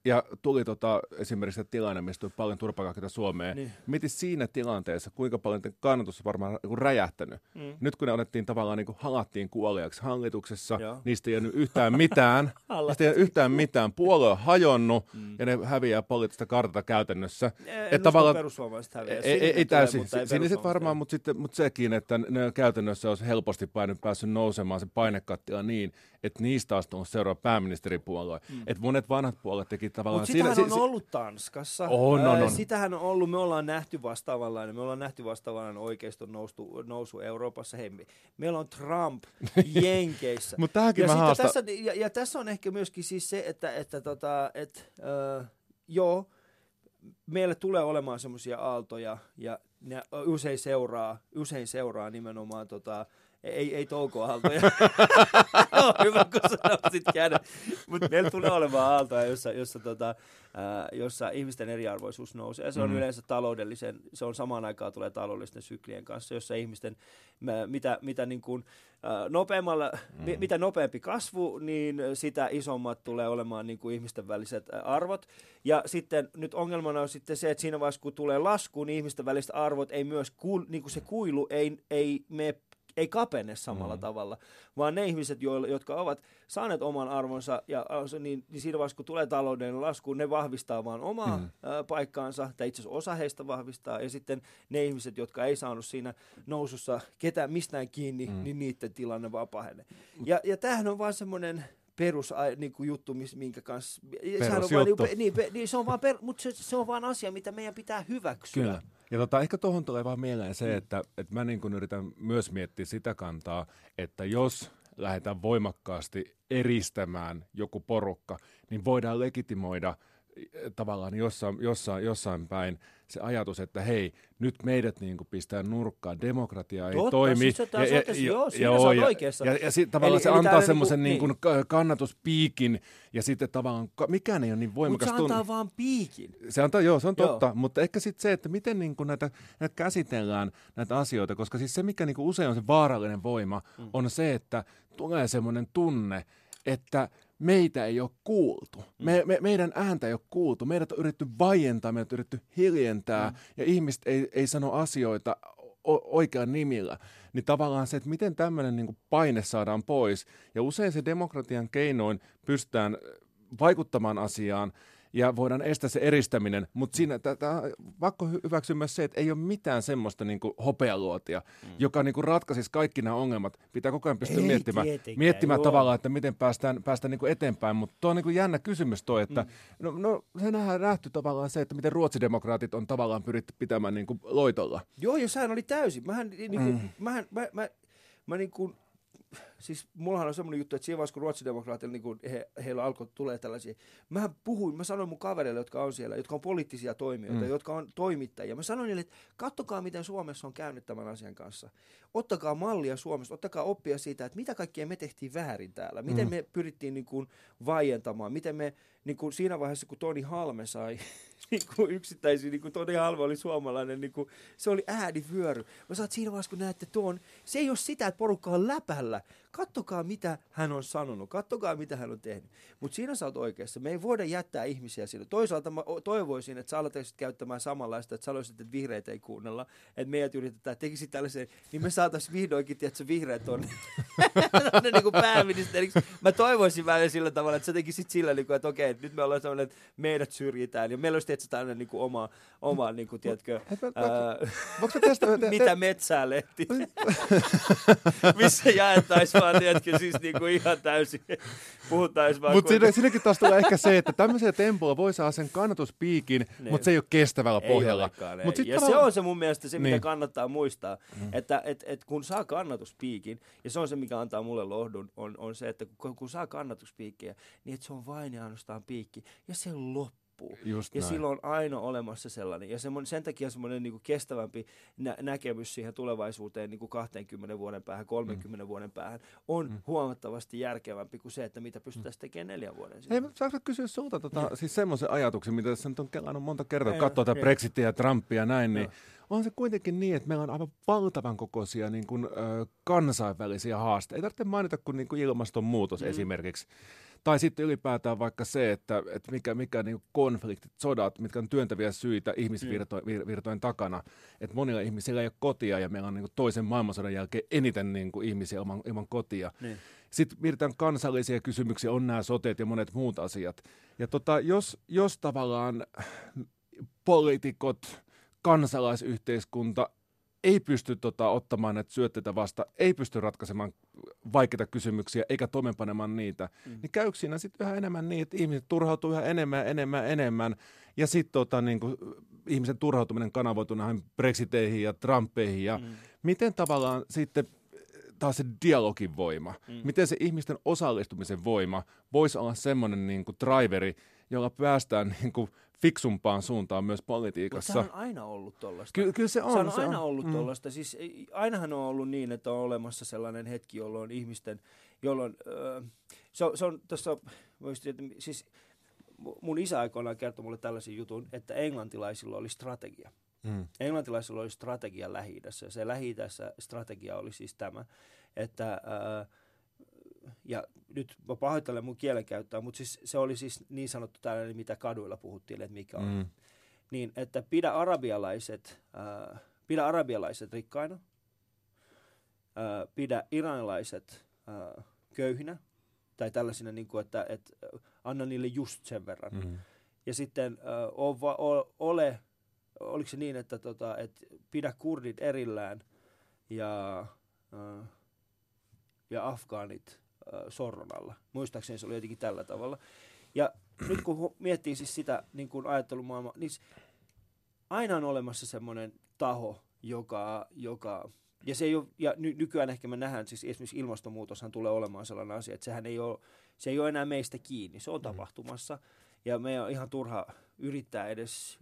Speaker 2: ja tuli tota, esimerkiksi tilanne, mistä tuli paljon turvapaikanhakijoita Suomeen. Niin. Mietin siinä tilanteessa, kuinka paljon kannatus on varmaan niin räjähtänyt. Mm. Nyt kun ne otettiin tavallaan, niin kuin halattiin kuoliaksi hallituksessa, Joo. niistä ei ole yhtään mitään. niistä ei yhtään mitään. Puolue on hajonnut mm. ja ne häviää poliittista kartata käytännössä.
Speaker 1: En Et tavallaan, perussuomalaiset häviää. Ei,
Speaker 2: ei, ei täysin. Siniset varmaan, mutta, sitten, mutta sekin, että ne käytännössä olisi helposti päässyt nousemaan se painekattila niin, että niistä on tullut seuraava pääministeripuolue. Mm. Että monet vanhat puolueet teki tavallaan...
Speaker 1: Mutta sitähän siinä, on si- ollut Tanskassa.
Speaker 2: On, on, on.
Speaker 1: Sitähän on ollut, me ollaan nähty vastaavanlainen, me ollaan nähty vastaavanlainen oikeiston nousu, nousu Euroopassa. Hei, meillä on Trump Jenkeissä.
Speaker 2: Mutta tähänkin ja mä haastan.
Speaker 1: Tässä, ja, ja, tässä on ehkä myöskin siis se, että, että tota, et, äh, joo, meillä tulee olemaan semmoisia aaltoja, ja ne usein seuraa, usein seuraa nimenomaan tota, ei, ei Touko Aaltoja. no, hyvä, kun sä nostit käden. Mutta meillä tulee olemaan aaltoja, jossa, jossa, tota, ää, jossa ihmisten eriarvoisuus nousee. Ja se on mm. yleensä taloudellisen, se on samaan aikaan tulee taloudellisten syklien kanssa, jossa ihmisten, mä, mitä, mitä, niin kuin, nopeammalla, mm. mi, mitä nopeampi kasvu, niin sitä isommat tulee olemaan niin kuin ihmisten väliset arvot. Ja sitten nyt ongelmana on sitten se, että siinä vaiheessa kun tulee lasku, niin ihmisten väliset arvot ei myös, kuul, niin kuin se kuilu ei, ei mene ei kapene samalla mm. tavalla, vaan ne ihmiset, joille, jotka ovat saaneet oman arvonsa, ja, niin, niin siinä vaiheessa, kun tulee taloudellinen lasku, ne vahvistaa vaan omaa mm. ä, paikkaansa, tai itse asiassa osa heistä vahvistaa, ja sitten ne ihmiset, jotka ei saanut siinä nousussa ketään mistään kiinni, mm. niin niiden tilanne vaan pahenee. Ja, ja tämähän on vaan semmoinen perus niin kuin juttu, minkä kanssa...
Speaker 2: On vaan,
Speaker 1: niin, niin, niin, se on vaan per, mutta se, se on vaan asia, mitä meidän pitää hyväksyä.
Speaker 2: Kyllä. Ja tota, ehkä tuohon tulee vaan mieleen se, mm. että, että mä niin yritän myös miettiä sitä kantaa, että jos lähdetään voimakkaasti eristämään joku porukka, niin voidaan legitimoida tavallaan jossain, jossain, jossain päin se ajatus, että hei, nyt meidät niin kuin pistää nurkkaan, demokratia ei
Speaker 1: Totta,
Speaker 2: toimi.
Speaker 1: Siis ja, ja, ja, joo, siinä joo, ja, oikeassa.
Speaker 2: Ja, ja, sit, tavallaan eli, se eli antaa semmoisen niin kuin, niin. kannatuspiikin, ja sitten tavallaan mikään ei ole niin voimakas.
Speaker 1: Mutta se antaa vaan piikin.
Speaker 2: Se antaa, joo, se on totta, joo. mutta ehkä sitten se, että miten niin kuin näitä, näitä käsitellään, näitä asioita, koska siis se, mikä niin kuin usein on se vaarallinen voima, mm. on se, että tulee semmoinen tunne, että – meitä ei ole kuultu. Me, mm. me, meidän ääntä ei ole kuultu. Meidät on yritetty vaientaa, meidät on yritetty hiljentää mm. ja ihmiset ei, ei sano asioita oikean nimillä. Niin tavallaan se, että miten tämmöinen niin paine saadaan pois. Ja usein se demokratian keinoin pystytään vaikuttamaan asiaan ja voidaan estää se eristäminen, mutta siinä tätä, pakko hyväksyä myös se, että ei ole mitään semmoista niin kuin hopealuotia, mm. joka niin kuin ratkaisisi kaikki nämä ongelmat. Pitää koko ajan pystyä ei miettimään, miettimään tavallaan, että miten päästään, päästään niin kuin eteenpäin, mutta tuo on niin kuin jännä kysymys tuo, että mm. no, no se nähdään nähty tavallaan se, että miten ruotsidemokraatit on tavallaan pyritty pitämään niin kuin loitolla.
Speaker 1: Joo, ja sehän oli täysin. Mähän, niin kuin, mm. mähän, mä, mä, mä, mä niin kuin siis mullahan on semmoinen juttu, että siinä vaiheessa kun ruotsidemokraatilla niin kun he, heillä alkoi tulee tällaisia, mä puhuin, mä sanoin mun kavereille, jotka on siellä, jotka on poliittisia toimijoita, mm. jotka on toimittajia, mä sanoin niille, että kattokaa miten Suomessa on käynyt tämän asian kanssa. Ottakaa mallia Suomesta, ottakaa oppia siitä, että mitä kaikkea me tehtiin väärin täällä, miten mm. me pyrittiin niin kuin vaientamaan, miten me niin kuin siinä vaiheessa, kun Toni Halme sai niin kuin yksittäisiä, niin kuin Toni Halme oli suomalainen, niin kuin, se oli äänivyöry. Mä saat siinä vaiheessa, kun näette tuon, se ei ole sitä, että porukka on läpällä. Kattokaa, mitä hän on sanonut, kattokaa, mitä hän on tehnyt. Mutta siinä sä oot oikeassa. Me ei voida jättää ihmisiä sille. Toisaalta mä toivoisin, että sä aloittaisit käyttämään samanlaista, että sä aloisit, että vihreitä ei kuunnella, että meidät yritetään, tekisit tällaisen, niin me saataisiin vihdoinkin, että vihreät on niin kuin pääministeriksi. Mä toivoisin vähän sillä tavalla, että sä tekisit sillä, niin kuin, että okei, nyt me ollaan sellainen, että meidät syrjitään. Ja meillä olisi tietysti tällainen niin kuin oma, oma niin kuin, tiedätkö, ää, mitä metsää lehti, missä jaettaisiin vaan, tiedätkö, siis niin kuin ihan täysin puhuttaisiin vaan.
Speaker 2: Mutta siinä, siinäkin taas tulee ehkä se, että tämmöisiä tempoja voi saada sen kannatuspiikin, niin. mutta se ei ole kestävällä ei pohjalla.
Speaker 1: Olekaan, Mut ja se on se mun mielestä se, mitä niin. kannattaa muistaa, mm. että et, et kun saa kannatuspiikin, ja se on se, mikä antaa mulle lohdun, on, on se, että kun, kun saa kannatuspiikkiä, niin että se on vain ja ainoastaan piikki, ja se loppuu loppuu. Just ja näin. silloin on aina olemassa sellainen. Ja semmoinen, sen takia semmoinen niin kestävämpi nä- näkemys siihen tulevaisuuteen niin kuin 20 vuoden päähän, 30 mm. vuoden päähän on mm. huomattavasti järkevämpi kuin se, että mitä pystytään mm. tekemään neljän vuoden
Speaker 2: sitten. Hei, saanko kysyä sulta tota, siis semmoisen ajatuksen, mitä tässä nyt on kelannut monta kertaa, kun katsoo tätä Brexitia ja Trumpia ja näin, niin on se kuitenkin niin, että meillä on aivan valtavan kokoisia niin kuin, ö, kansainvälisiä haasteita. Ei tarvitse mainita kuin, niin kuin ilmastonmuutos mm. esimerkiksi. Tai sitten ylipäätään vaikka se, että, että mikä, mikä niin konfliktit, sodat, mitkä on työntäviä syitä ihmisvirtojen mm. takana. Että monilla ihmisillä ei ole kotia ja meillä on niin toisen maailmansodan jälkeen eniten niin kuin ihmisiä ilman, ilman kotia. Niin. Sitten mietitään kansallisia kysymyksiä, on nämä soteet ja monet muut asiat. Ja tota, jos, jos tavallaan poliitikot, kansalaisyhteiskunta ei pysty tota, ottamaan näitä syötteitä vasta, ei pysty ratkaisemaan vaikeita kysymyksiä eikä toimenpanemaan niitä, mm. niin käykö siinä sitten yhä enemmän niin, että ihmiset turhautuu yhä enemmän, enemmän, enemmän, ja sitten tota, niin ihmisen turhautuminen kanavoituu näihin Brexiteihin ja Trumpeihin, ja mm. miten tavallaan sitten taas se dialogin voima, mm. miten se ihmisten osallistumisen voima voisi olla semmoinen niin kuin driveri, jolla päästään niin kuin fiksumpaan suuntaan myös politiikassa.
Speaker 1: Mutta on aina ollut tuollaista.
Speaker 2: Ky- kyllä se on.
Speaker 1: Se on se aina on. ollut mm. tuollaista. Siis ainahan on ollut niin, että on olemassa sellainen hetki, jolloin ihmisten, jolloin, äh, se on, se on tuossa, siis mun isä aikoinaan kertoi mulle tällaisen jutun, että englantilaisilla oli strategia. Mm. Englantilaisilla oli strategia lähi ja se lähi strategia oli siis tämä, että äh, ja nyt mä pahoittelen mun kielenkäyttöä, mutta siis se oli siis niin sanottu tällainen, mitä kaduilla puhuttiin, että mikä on. Mm. Niin, että pidä arabialaiset, äh, pidä arabialaiset rikkaina, äh, pidä iranilaiset äh, köyhinä, tai tällaisina, niin kuin, että, että anna niille just sen verran. Mm. Ja sitten äh, o, ole, oliko se niin, että, tota, että pidä kurdit erillään ja, äh, ja afgaanit sorron alla. Muistaakseni se oli jotenkin tällä tavalla. Ja nyt kun miettii siis sitä niin kuin ajattelumaailmaa, niin aina on olemassa semmoinen taho, joka, joka ja, se ei ole, ja ny, nykyään ehkä me nähdään, siis esimerkiksi ilmastonmuutoshan tulee olemaan sellainen asia, että sehän ei ole, se ei ole enää meistä kiinni, se on mm. tapahtumassa. Ja me on ihan turha yrittää edes,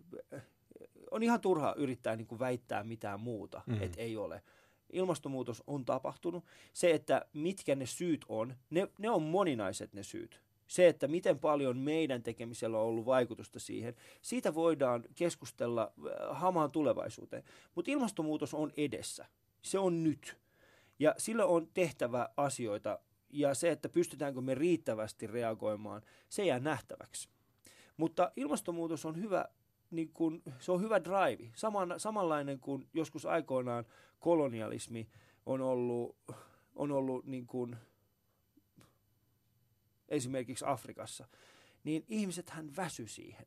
Speaker 1: on ihan turha yrittää niin kuin väittää mitään muuta, mm. että ei ole ilmastonmuutos on tapahtunut. Se, että mitkä ne syyt on, ne, ne on moninaiset ne syyt. Se, että miten paljon meidän tekemisellä on ollut vaikutusta siihen, siitä voidaan keskustella äh, hamaan tulevaisuuteen. Mutta ilmastonmuutos on edessä. Se on nyt. Ja sillä on tehtävä asioita. Ja se, että pystytäänkö me riittävästi reagoimaan, se jää nähtäväksi. Mutta ilmastonmuutos on hyvä niin kun, se on hyvä drive. Saman, samanlainen kuin joskus aikoinaan kolonialismi on ollut, on ollut niin kuin esimerkiksi Afrikassa. niin ihmisethän väsy siihen.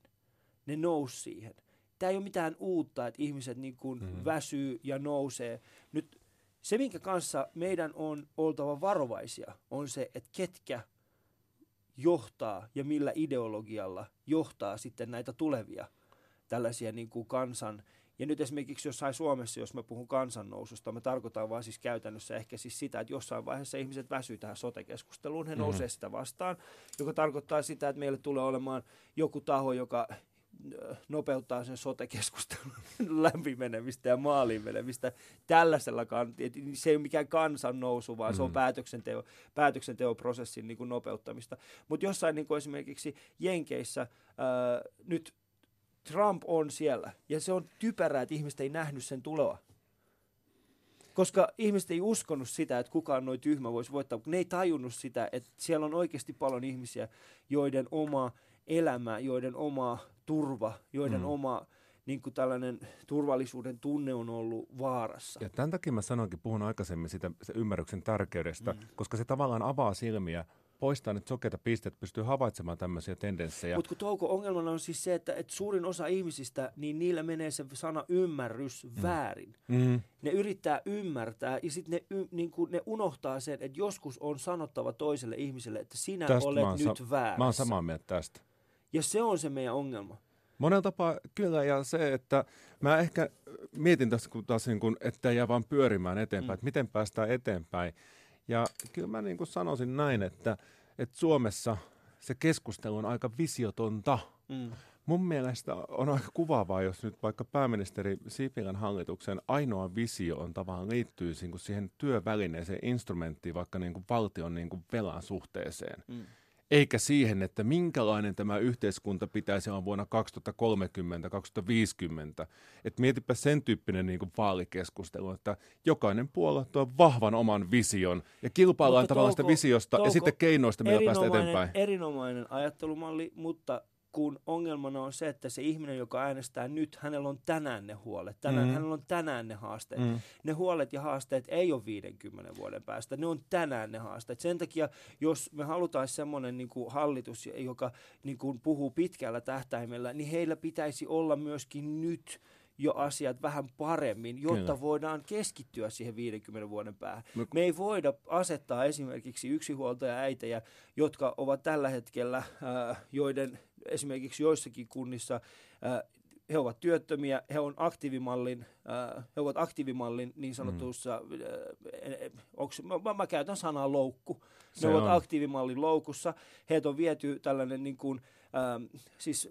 Speaker 1: Ne nousi siihen. Tämä ei ole mitään uutta, että ihmiset niin kuin mm. väsyy ja nousee. Nyt se, minkä kanssa meidän on oltava varovaisia, on se, että ketkä johtaa ja millä ideologialla johtaa sitten näitä tulevia tällaisia niin kuin kansan ja nyt esimerkiksi jossain Suomessa, jos mä puhun kansannoususta, mä tarkoitan vaan siis käytännössä ehkä siis sitä, että jossain vaiheessa ihmiset väsyy tähän sote-keskusteluun, he mm-hmm. nousee sitä vastaan, joka tarkoittaa sitä, että meille tulee olemaan joku taho, joka nopeuttaa sen sote-keskustelun läpimenemistä ja maaliin menemistä tällaisella kantti. Se ei ole mikään kansannousu, vaan mm. se on mm. päätöksenteo, päätöksenteoprosessin niin kuin nopeuttamista. Mutta jossain niin kuin esimerkiksi Jenkeissä ää, nyt Trump on siellä. Ja se on typerää, että ihmiset ei nähnyt sen tuloa. Koska ihmiset ei uskonut sitä, että kukaan noin tyhmä voisi voittaa. Ne ei tajunnut sitä, että siellä on oikeasti paljon ihmisiä, joiden oma elämä, joiden oma turva, joiden mm. oma niin kuin tällainen turvallisuuden tunne on ollut vaarassa.
Speaker 2: Ja tämän takia mä sanoinkin, puhun aikaisemmin sitä se ymmärryksen tärkeydestä, mm. koska se tavallaan avaa silmiä poistaa nyt sokeita pisteitä, pystyy havaitsemaan tämmöisiä tendenssejä.
Speaker 1: Mutta kun Touko, ongelmana on siis se, että, että suurin osa ihmisistä, niin niillä menee se sana ymmärrys mm. väärin. Mm. Ne yrittää ymmärtää ja sitten ne, y, niin ne unohtaa sen, että joskus on sanottava toiselle ihmiselle, että sinä tästä olet nyt sa- väärässä.
Speaker 2: Mä oon samaa mieltä tästä.
Speaker 1: Ja se on se meidän ongelma.
Speaker 2: Monella tapaa kyllä, ja se, että mä ehkä mietin tässä, kun taas niin kun, että jää vaan pyörimään eteenpäin, mm. että miten päästään eteenpäin. Ja kyllä mä niin kuin sanoisin näin, että, että Suomessa se keskustelu on aika visiotonta. Mm. Mun mielestä on aika kuvaavaa, jos nyt vaikka pääministeri Sipilän hallituksen ainoa visio on tavallaan liittyy siihen työvälineeseen instrumenttiin, vaikka niin kuin valtion niin kuin velan suhteeseen. Mm eikä siihen, että minkälainen tämä yhteiskunta pitäisi olla vuonna 2030-2050. Et mietipä sen tyyppinen niin kuin vaalikeskustelu, että jokainen puolue tuo vahvan oman vision ja kilpaillaan tavallaan sitä visiosta touko, ja sitten keinoista, millä päästä eteenpäin.
Speaker 1: Erinomainen ajattelumalli, mutta kun ongelmana on se, että se ihminen, joka äänestää nyt, hänellä on tänään ne huolet. Tänään, mm. Hänellä on tänään ne haasteet. Mm. Ne huolet ja haasteet ei ole 50 vuoden päästä, ne on tänään ne haasteet. Sen takia, jos me halutaan semmoinen niin kuin hallitus, joka niin kuin puhuu pitkällä tähtäimellä, niin heillä pitäisi olla myöskin nyt jo asiat vähän paremmin, jotta Kyllä. voidaan keskittyä siihen 50 vuoden päähän. No, Me ei voida asettaa esimerkiksi yksinhuoltaja äitejä, jotka ovat tällä hetkellä, äh, joiden esimerkiksi joissakin kunnissa äh, he ovat työttömiä, he, on aktiivimallin, äh, he ovat aktiivimallin niin sanotussa, mm. äh, onks, mä, mä käytän sanaa loukku, on. ovat aktiivimallin loukussa, heitä on viety tällainen niin kuin, ähm, siis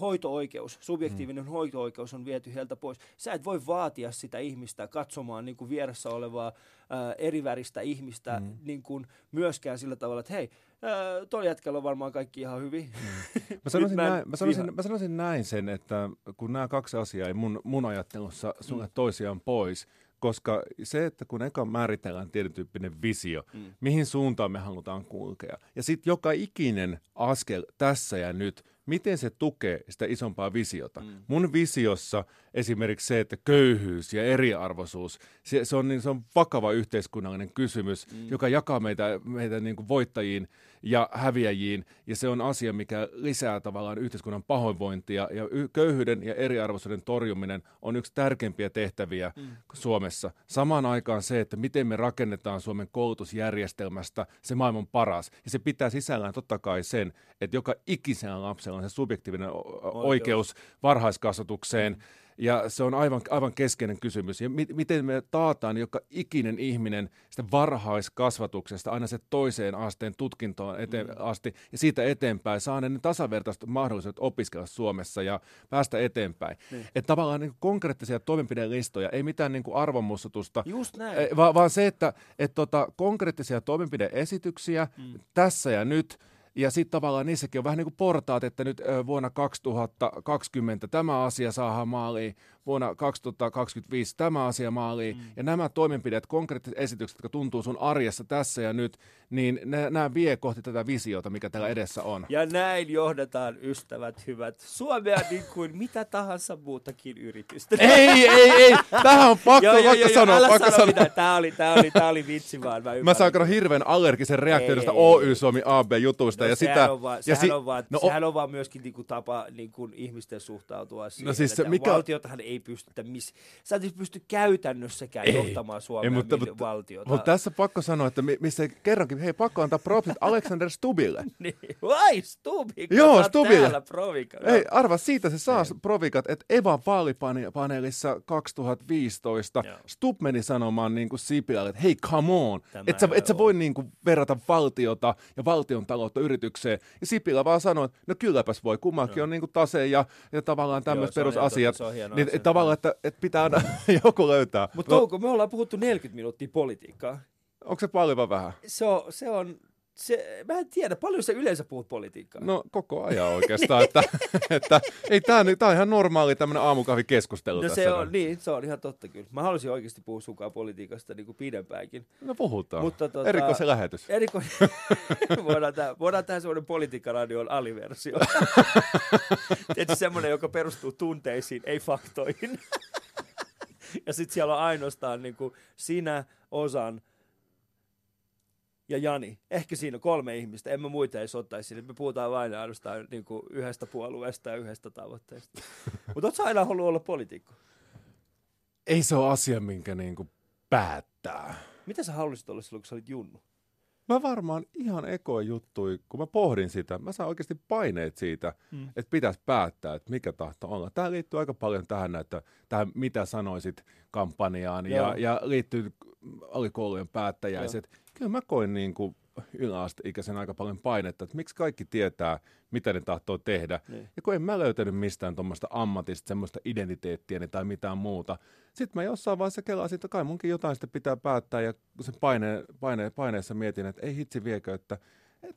Speaker 1: hoito-oikeus, subjektiivinen mm. hoito-oikeus on viety heiltä pois. Sä et voi vaatia sitä ihmistä katsomaan niin kuin vieressä olevaa äh, eriväristä ihmistä mm. niin kuin myöskään sillä tavalla, että hei, äh, tuolla jätkällä on varmaan kaikki ihan hyvin. Mm.
Speaker 2: Mä, sanoisin mä, näin, mä, sanoisin, mä sanoisin näin sen, että kun nämä kaksi asiaa ei mun, mun ajattelussa sulle mm. toisiaan pois, koska se, että kun eka määritellään tietyn tyyppinen visio, mm. mihin suuntaan me halutaan kulkea, ja sitten joka ikinen askel tässä ja nyt, miten se tukee sitä isompaa visiota. Mm. Mun visiossa esimerkiksi se, että köyhyys ja eriarvoisuus, se, se, on, niin, se on vakava yhteiskunnallinen kysymys, mm. joka jakaa meitä, meitä niin kuin voittajiin ja häviäjiin, ja se on asia, mikä lisää tavallaan yhteiskunnan pahoinvointia, ja köyhyyden ja eriarvoisuuden torjuminen on yksi tärkeimpiä tehtäviä mm. Suomessa. Samaan aikaan se, että miten me rakennetaan Suomen koulutusjärjestelmästä se maailman paras, ja se pitää sisällään totta kai sen, että joka ikisellä lapsella on se subjektiivinen oikeus, oikeus varhaiskasvatukseen, mm ja se on aivan, aivan keskeinen kysymys. Ja mi- miten me taataan joka ikinen ihminen sitä varhaiskasvatuksesta aina se toiseen asteen tutkintoon eteen, mm. asti ja siitä eteenpäin saa ne tasavertaiset mahdollisuudet opiskella Suomessa ja päästä eteenpäin. Niin. Että tavallaan niin konkreettisia toimenpidelistoja, ei mitään niin arvomussutusta,
Speaker 1: Just näin.
Speaker 2: Va- vaan se, että et tota, konkreettisia toimenpideesityksiä mm. tässä ja nyt – ja sitten tavallaan niissäkin on vähän niin kuin portaat, että nyt vuonna 2020 tämä asia saadaan maaliin, vuonna 2025 tämä asia maaliin. Mm. Ja nämä toimenpiteet, konkreettiset esitykset, jotka tuntuu sun arjessa tässä ja nyt, niin nämä vie kohti tätä visiota, mikä täällä edessä on.
Speaker 1: Ja näin johdetaan, ystävät hyvät, Suomea niin kuin mitä tahansa muutakin yritystä.
Speaker 2: ei, ei, ei, tähän on pakko, joo, pakko joo, sanoa. Älä pakko
Speaker 1: sano sanoa. Tämä oli, tämä oli, tämä oli vitsi vaan.
Speaker 2: Mä, mä saan hirveän allergisen reaktion Oy Suomi AB jutusta sitä.
Speaker 1: No,
Speaker 2: ja
Speaker 1: sehän,
Speaker 2: sitä,
Speaker 1: on vaan,
Speaker 2: ja
Speaker 1: sehän,
Speaker 2: si-
Speaker 1: on vaan,
Speaker 2: no,
Speaker 1: no, sehän on vaan myöskin niinku tapa niinku ihmisten suhtautua siihen.
Speaker 2: siis se
Speaker 1: että
Speaker 2: mikä-
Speaker 1: Valtiotahan ei pystytä miss... Sä et siis pysty käytännössäkään
Speaker 2: Ei.
Speaker 1: johtamaan Suomea
Speaker 2: Ei, mutta-
Speaker 1: mutta, valtiota.
Speaker 2: Mutta tässä pakko sanoa, että mi- missä kerrankin, hei pakko antaa propsit Alexander Stubille.
Speaker 1: Niin. Vai, Stubikka,
Speaker 2: Joo, Stubille.
Speaker 1: täällä provika.
Speaker 2: Ei, arva, siitä se saa provikat, että Eva vaalipaneelissa 2015
Speaker 1: Joo.
Speaker 2: Stub meni sanomaan niin kuin Sipilälle, että hei, come on,
Speaker 1: Tämä
Speaker 2: että sä, et sä voi niin kuin verrata valtiota ja valtion taloutta yritykseen. Ja Sipilä vaan sanoi, että no kylläpäs voi, kummankin
Speaker 1: Joo.
Speaker 2: on niin kuin tase ja, ja tavallaan tämmöiset perusasiat.
Speaker 1: hieno
Speaker 2: Niin, tavallaan, että, että pitää aina joku löytää.
Speaker 1: Mutta
Speaker 2: no,
Speaker 1: Touko, me ollaan puhuttu 40 minuuttia politiikkaa.
Speaker 2: onko se paljon vai vähän?
Speaker 1: Se on, se on se, mä en tiedä, paljon sä yleensä puhut politiikkaa.
Speaker 2: No koko ajan oikeastaan, että, että ei tää, tää on ihan normaali tämmöinen aamukahvikeskustelu
Speaker 1: no
Speaker 2: tässä.
Speaker 1: se on, niin, se on ihan totta kyllä. Mä haluaisin oikeasti puhua sunkaan politiikasta niin kuin pidempäänkin.
Speaker 2: No puhutaan.
Speaker 1: Mutta tota-
Speaker 2: Erikoisen lähetys.
Speaker 1: Eriko... voidaan, tähän, voidaan tähän semmoinen politiikkaradion aliversio. Tietysti semmoinen, joka perustuu tunteisiin, ei faktoihin. ja sitten siellä on ainoastaan niin kuin sinä, Osan ja Jani. Ehkä siinä on kolme ihmistä. En mä muita edes ottaisi sinne. Me puhutaan vain ainoastaan niin kuin yhdestä puolueesta ja yhdestä tavoitteesta. Mutta ootko aina halunnut olla poliitikko?
Speaker 2: Ei se ole asia, minkä niinku päättää.
Speaker 1: Mitä sä haluaisit olla silloin, kun sä olit junnu?
Speaker 2: Mä varmaan ihan ekoin juttui, kun mä pohdin sitä, mä saan oikeasti paineet siitä,
Speaker 1: Mm.
Speaker 2: mm. että pitäisi päättää, että mikä tahto olla. Tämä liittyy aika paljon tähän, että tähän mitä sanoisit kampanjaan
Speaker 1: Joo.
Speaker 2: ja, ja liittyy alikoulujen päättäjäiset. Kyllä mä koin niin kuin yläasteikäisen aika paljon painetta, että miksi kaikki tietää, mitä ne tahtoo tehdä.
Speaker 1: Niin.
Speaker 2: Ja kun en mä löytänyt mistään tuommoista ammatista, semmoista identiteettiä tai mitään muuta. Sitten mä jossain vaiheessa kelasin, että kai munkin jotain sitten pitää päättää. Ja sen paine, paine, paineessa mietin, että ei hitsi viekö, että,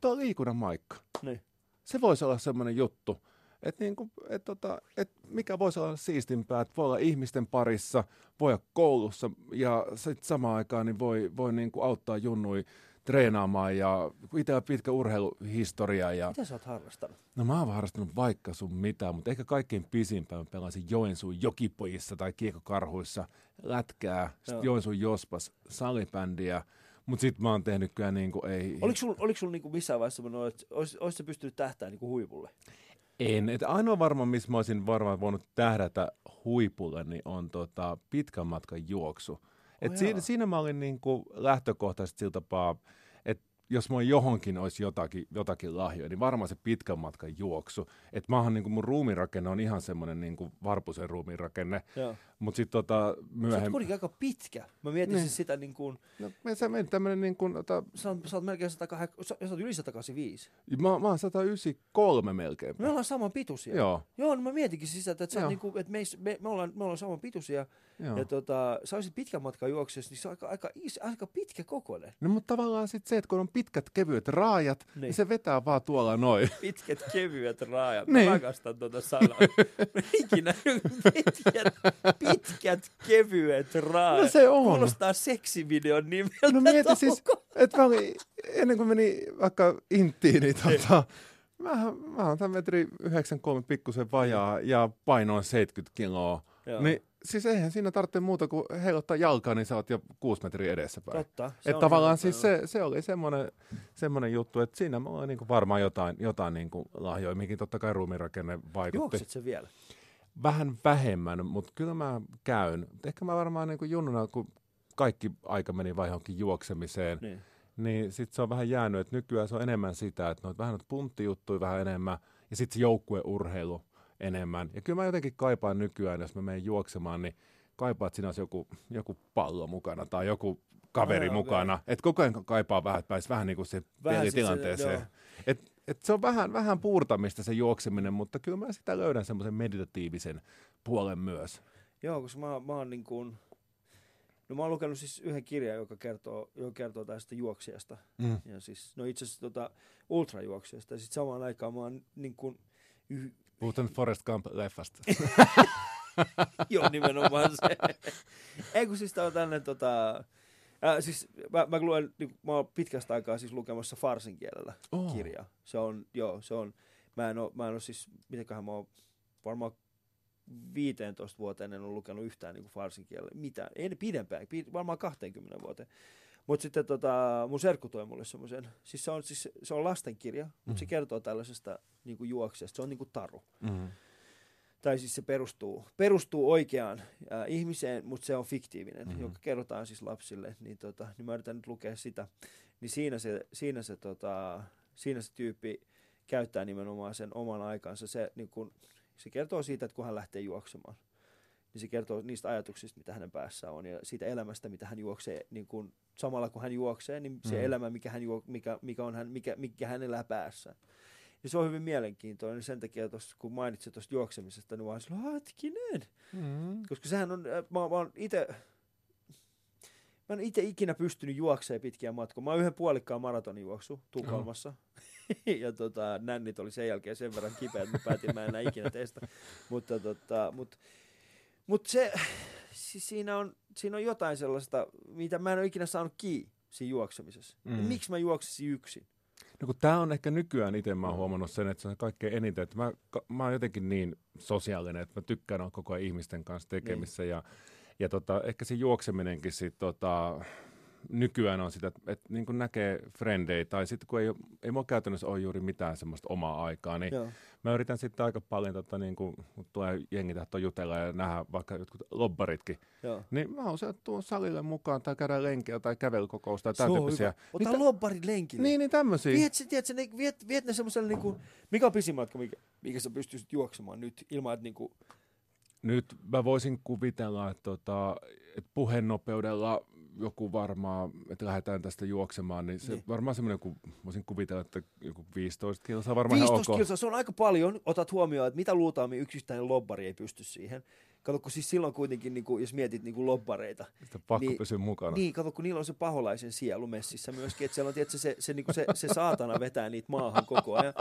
Speaker 2: on liikunnan maikka.
Speaker 1: Niin.
Speaker 2: Se voisi olla semmoinen juttu. Että niinku, et tota, et mikä voisi olla siistimpää, että voi olla ihmisten parissa, voi olla koulussa ja sitten samaan aikaan niin voi, voi niinku auttaa junnui treenaamaan ja itsellä pitkä urheiluhistoria ja
Speaker 1: Mitä sä oot harrastanut?
Speaker 2: No mä oon harrastanut vaikka sun mitään, mutta ehkä kaikkein pisimpään pelasin Joensuun jokipojissa tai kiekokarhuissa lätkää, sitten
Speaker 1: Joo.
Speaker 2: Joensuun jospas salibändiä, mutta sitten mä oon tehnyt kyllä niin kuin ei...
Speaker 1: Oliko sulla sul niinku missään vaiheessa semmoinen, että olis, olis sä pystynyt tähtää niinku huipulle?
Speaker 2: En, että ainoa varmaan, missä mä olisin varmaan voinut tähdätä huipulle, niin on tota pitkän matkan juoksu. Et
Speaker 1: Oh
Speaker 2: siinä, siinä mä olin niin kuin lähtökohtaisesti sillä tapaa, jos mulla johonkin olisi jotakin, jotakin lahjoja, niin varmaan se pitkän matkan juoksu. Että maahan niin kuin mun ruumiinrakenne on ihan semmoinen niin kuin varpusen ruumiinrakenne,
Speaker 1: Joo.
Speaker 2: mutta sitten tota,
Speaker 1: Se on
Speaker 2: myöhemmin...
Speaker 1: kuitenkin aika pitkä. Mä mietin
Speaker 2: Niin.
Speaker 1: siis sitä niin kuin,
Speaker 2: No, me- se meni tämmöinen niin kuin, ota,
Speaker 1: sä oot, sä oot melkein 108, sä, sä oot yli 185.
Speaker 2: mä, mä oon 193 melkein.
Speaker 1: Me ollaan saman pituisia.
Speaker 2: Joo,
Speaker 1: Joo, no mä mietinkin siis sitä, että, sä oot
Speaker 2: Joo.
Speaker 1: niinku, että me, me, me, ollaan, me ollaan saman pituisia.
Speaker 2: Joo.
Speaker 1: Ja tota, sä olisit pitkän matkan juoksessa, niin se on aika, aika, is, aika pitkä kokoinen.
Speaker 2: No mutta tavallaan sitten se, että kun on pitkät kevyet raajat, niin,
Speaker 1: Niin.
Speaker 2: niin se vetää vaan tuolla noin.
Speaker 1: Pitkät kevyet raajat.
Speaker 2: Niin.
Speaker 1: Mä rakastan tuota sanaa. Ikinä pitkät, pitkät kevyet raajat.
Speaker 2: No se on.
Speaker 1: Kuulostaa seksivideon nimeltä.
Speaker 2: No mieti siis, että mä olin, ennen kuin meni vaikka inttiin, niin tota, mä, mä oon tämän metri 93 pikkusen vajaa ja painoin 70 kiloa.
Speaker 1: Joo.
Speaker 2: Niin siis eihän siinä tarvitse muuta kuin heilottaa jalkaa, niin sä oot jo 6 metriä edessäpäin.
Speaker 1: Totta. se
Speaker 2: Että
Speaker 1: on
Speaker 2: tavallaan siis se, se oli semmoinen, semmoinen juttu, että siinä mulla oli niinku varmaan jotain, jotain niinku lahjoja, mihin totta kai ruumiinrakenne vaikutti.
Speaker 1: Juokset se vielä?
Speaker 2: Vähän vähemmän, mutta kyllä mä käyn. Ehkä mä varmaan niin kuin junnuna, kun kaikki aika meni vai johonkin juoksemiseen,
Speaker 1: Niin.
Speaker 2: niin sitten se on vähän jäänyt, että nykyään se on enemmän sitä, että noit vähän noita punttijuttuja vähän enemmän, ja sitten se joukkueurheilu enemmän. Ja kyllä mä jotenkin kaipaan nykyään, jos mä menen juoksemaan, niin kaipaan, että siinä olisi joku, joku pallo mukana tai joku kaveri
Speaker 1: Ah,
Speaker 2: mukana. Että koko ajan kaipaa vähän, että pääisi vähän niin kuin se
Speaker 1: Vähän siis se-
Speaker 2: pelitilanteeseen.
Speaker 1: joo.
Speaker 2: Et, et se on vähän, vähän puurtamista se juokseminen, mutta kyllä mä sitä löydän semmoisen meditatiivisen puolen myös.
Speaker 1: Joo, koska mä, mä oon niin kuin, no mä oon lukenut siis yhden kirjan, joka kertoo, joka kertoo tästä juoksijasta.
Speaker 2: Mm.
Speaker 1: Ja siis, no itse asiassa tota, ultrajuoksijasta. Ja sitten samaan aikaan mä oon niin kuin, yh,
Speaker 2: Puhutaan Forrest Gump-leffasta.
Speaker 1: joo nimenomaan se. Ei kun siis tää on tänne tota, Äh, siis mä, mä, luen, niin, mä oon pitkästä aikaa siis lukemassa farsin kielellä
Speaker 2: Oh.
Speaker 1: kirjaa. Se on, joo, se on, mä en oo, mä en oo siis, mitenköhän mä oon, varmaan 15 vuoteen en ole lukenut yhtään niin farsin kielellä mitään. Ei ne pidempään, pi- varmaan 20 vuoteen. Mutta sitten tota, mun serkku toi mulle semmoisen, siis se on, siis se on lastenkirja, mutta mm. se kertoo tällaisesta niin kuin juoksesta, se on niin kuin taru. Mm. Tai siis se perustuu, perustuu oikeaan ää, ihmiseen, mutta se on fiktiivinen, mm. joka kerrotaan siis lapsille. Niin, tota, niin mä yritän nyt lukea sitä. Niin siinä se, siinä se, tota, siinä se tyyppi käyttää nimenomaan sen oman aikansa. Se, niin kun, se kertoo siitä, että kun hän lähtee juoksemaan, niin se kertoo niistä ajatuksista, mitä hänen päässä on, ja siitä elämästä, mitä hän juoksee, niin kun, samalla kun hän juoksee, niin se mm. elämä, mikä, hän juo, mikä, mikä, on hän, mikä, mikä hän elää päässä. Ja se on hyvin mielenkiintoinen sen takia, tossa, kun mainitsit tuosta juoksemisesta, niin vaan hetkinen. Mm. Koska sehän on, äh, mä, mä oon itse, Mä en itse ikinä pystynyt juoksemaan pitkiä matkoja. Mä oon yhden puolikkaan maratonin juoksu Tukholmassa. Oh. ja tota, nännit oli sen jälkeen sen verran kipeä, että mä päätin, mä enää ikinä testa. mutta tota, mut, mut se, siis siinä, on, siinä on jotain sellaista, mitä mä en ole ikinä saanut kiinni siinä juoksemisessa. Mm. miksi mä juoksisin yksin?
Speaker 2: No kun tämä on ehkä nykyään itse mä oon huomannut sen, että se on kaikkein eniten, että mä, mä oon jotenkin niin sosiaalinen, että mä tykkään olla koko ajan ihmisten kanssa tekemissä niin. ja, ja tota, ehkä se juokseminenkin sit, tota, nykyään on sitä, että, että niin näkee frendejä tai sitten kun ei, ei mulla käytännössä ole juuri mitään semmoista omaa aikaa, niin Joo. mä yritän sitten aika paljon, tota, niin kuin, kun tulee jengi tahtoa jutella ja nähdä vaikka jotkut lobbaritkin, Joo. niin mä usein tuon salille mukaan tai käydä lenkiä tai kävelykokousta tai tämän tyyppisiä.
Speaker 1: Ota niin, lobbarit lenkille.
Speaker 2: Niin, niin tämmöisiä.
Speaker 1: Viet, tiedät, ne, viet, viet ne semmoiselle, niin kuin, mikä on pisimatka, mikä, mikä sä pystyisit juoksemaan nyt ilman, että niin kuin...
Speaker 2: Nyt mä voisin kuvitella, että, tota, että puhenopeudella joku varmaan, että lähdetään tästä juoksemaan, niin se niin. varmaan semmoinen, kun voisin kuvitella, että joku 15 kilsaa varmaan
Speaker 1: 15 ihan kilsaa, se on aika paljon. Otat huomioon, että mitä luultavasti yksittäinen lobbari ei pysty siihen. Kato, kun siis silloin kuitenkin, niin kuin, jos mietit niin kuin lobbareita.
Speaker 2: Sitä pakko niin, pysyä mukana.
Speaker 1: Niin, kato, kun niillä on se paholaisen sielu messissä myöskin, että siellä on tietysti, se, se, niin kuin se, se saatana vetää niitä maahan koko ajan.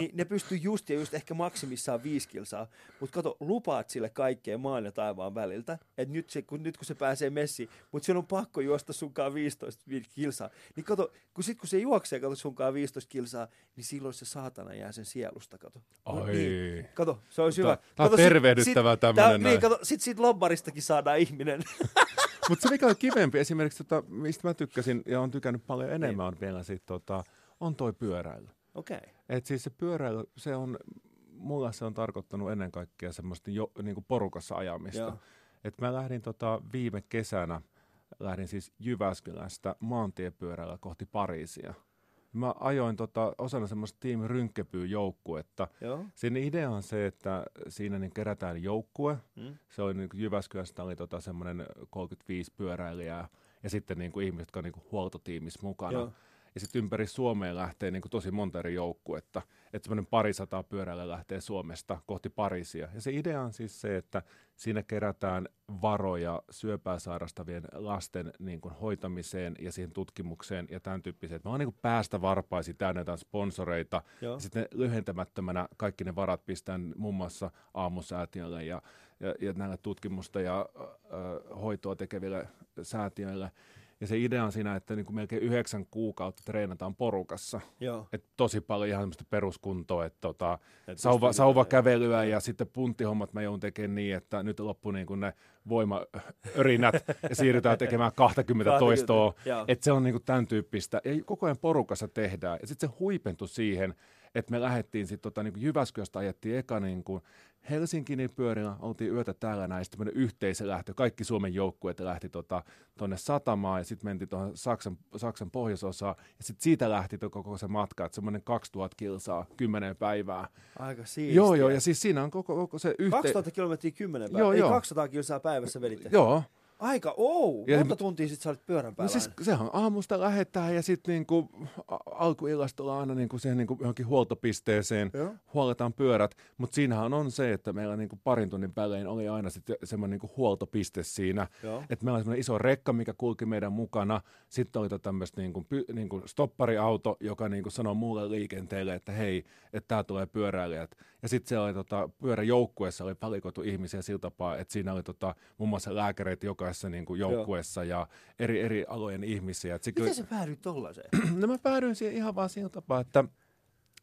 Speaker 1: Niin ne pystyy just ja just ehkä maksimissaan viisi kilsaa. Mutta kato, lupaat sille kaikkea maan ja taivaan väliltä, että nyt, se, kun, nyt kun se pääsee messiin, mutta se on pakko juosta sunkaan 15 kilsaa. Niin kato, kun sit kun se juoksee, kato sunkaan 15 kilsaa, niin silloin se saatana jää sen sielusta, kato.
Speaker 2: No,
Speaker 1: niin. Kato, se olisi hyvä.
Speaker 2: Tämä on tervehdyttävää tämmöinen.
Speaker 1: Niin, kato, sit siitä lobbaristakin saadaan ihminen.
Speaker 2: Mutta se mikä on kivempi esimerkiksi, tota, mistä mä tykkäsin ja on tykännyt paljon enemmän niin. on vielä sit, tota, on toi pyöräily.
Speaker 1: Okei. Okay.
Speaker 2: Et siis se pyöräily, se on, mulla se on tarkoittanut ennen kaikkea semmoista jo, niinku porukassa ajamista. Joo. Et mä lähdin tota, viime kesänä, lähdin siis Jyväskylästä maantiepyörällä kohti Pariisia – mä ajoin tota, osana semmoista Team Rynkkäpyy-joukkuetta. Siinä idea on se, että siinä niin kerätään joukkue. Hmm. Se oli niin Jyväskylästä oli tota, semmoinen 35 pyöräilijää ja sitten niin kuin ihmiset, jotka on niin kuin huoltotiimissä mukana. Joo. Ja sitten ympäri Suomea lähtee niin kuin tosi monta eri joukkuetta. Että semmoinen parisataa pyörällä lähtee Suomesta kohti Pariisia. Ja se idea on siis se, että siinä kerätään varoja syöpää sairastavien lasten niin kuin hoitamiseen ja siihen tutkimukseen ja tämän tyyppiseen. Mä oon niin päästä varpaisi täynnä jotain sponsoreita. Joo. Ja sitten lyhentämättömänä kaikki ne varat pistän muun muassa aamusäätiölle ja, ja, ja näille tutkimusta ja äh, hoitoa tekeville säätiöille. Ja se idea on siinä, että niin kuin melkein yhdeksän kuukautta treenataan porukassa. Joo. Et tosi paljon ihan semmoista peruskuntoa, että tota, Et sauva, sauvakävelyä ja, ja sitten punttihommat mä joudun tekemään niin, että nyt loppu niin kuin ne voimaörinät ja siirrytään tekemään 20 toistoa. Että se on niin kuin tämän tyyppistä. Ja koko ajan porukassa tehdään. Ja sitten se huipentui siihen, että me lähdettiin sitten tota, niin Jyväskylästä ajettiin eka niin kuin Helsingin pyörillä, oltiin yötä täällä näin, sitten yhteisölähtö, kaikki Suomen joukkueet lähti tuonne tota, satamaan ja sitten mentiin tuohon Saksan, Saksan pohjoisosaan ja sitten siitä lähti koko se matka, että semmoinen 2000 kilsaa, 10 päivää.
Speaker 1: Aika siistiä.
Speaker 2: Joo, joo, ja siis siinä on koko, koko se
Speaker 1: yhteen... 2000 kilometriä 10 päivää, joo, ei joo. 200 kilsaa päivässä veditte.
Speaker 2: Joo,
Speaker 1: Aika, oh, ja monta tuntia sitten sä olit pyörän päällä?
Speaker 2: No siis sehän aamusta lähetään ja sitten niinku, alkuillasta ollaan aina niinku siihen niinku johonkin huoltopisteeseen, Joo. huoletaan pyörät, mutta siinähän on se, että meillä niinku parin tunnin välein oli aina sitten semmoinen niinku huoltopiste siinä, että meillä oli semmoinen iso rekka, mikä kulki meidän mukana, sitten oli tota tämmöistä niinku, py, niinku stoppariauto, joka niinku sanoi muulle liikenteelle, että hei, että tää tulee pyöräilijät, ja sitten siellä oli tota, pyöräjoukkueessa oli valikoitu ihmisiä sillä tapaa, että siinä oli tota, muun muassa lääkäreitä jokaisessa niin kuin joukkueessa ja eri, eri alojen ihmisiä. Et
Speaker 1: Miten sä päädyit tollaiseen?
Speaker 2: no mä päädyin siihen ihan vaan sillä tapaa, että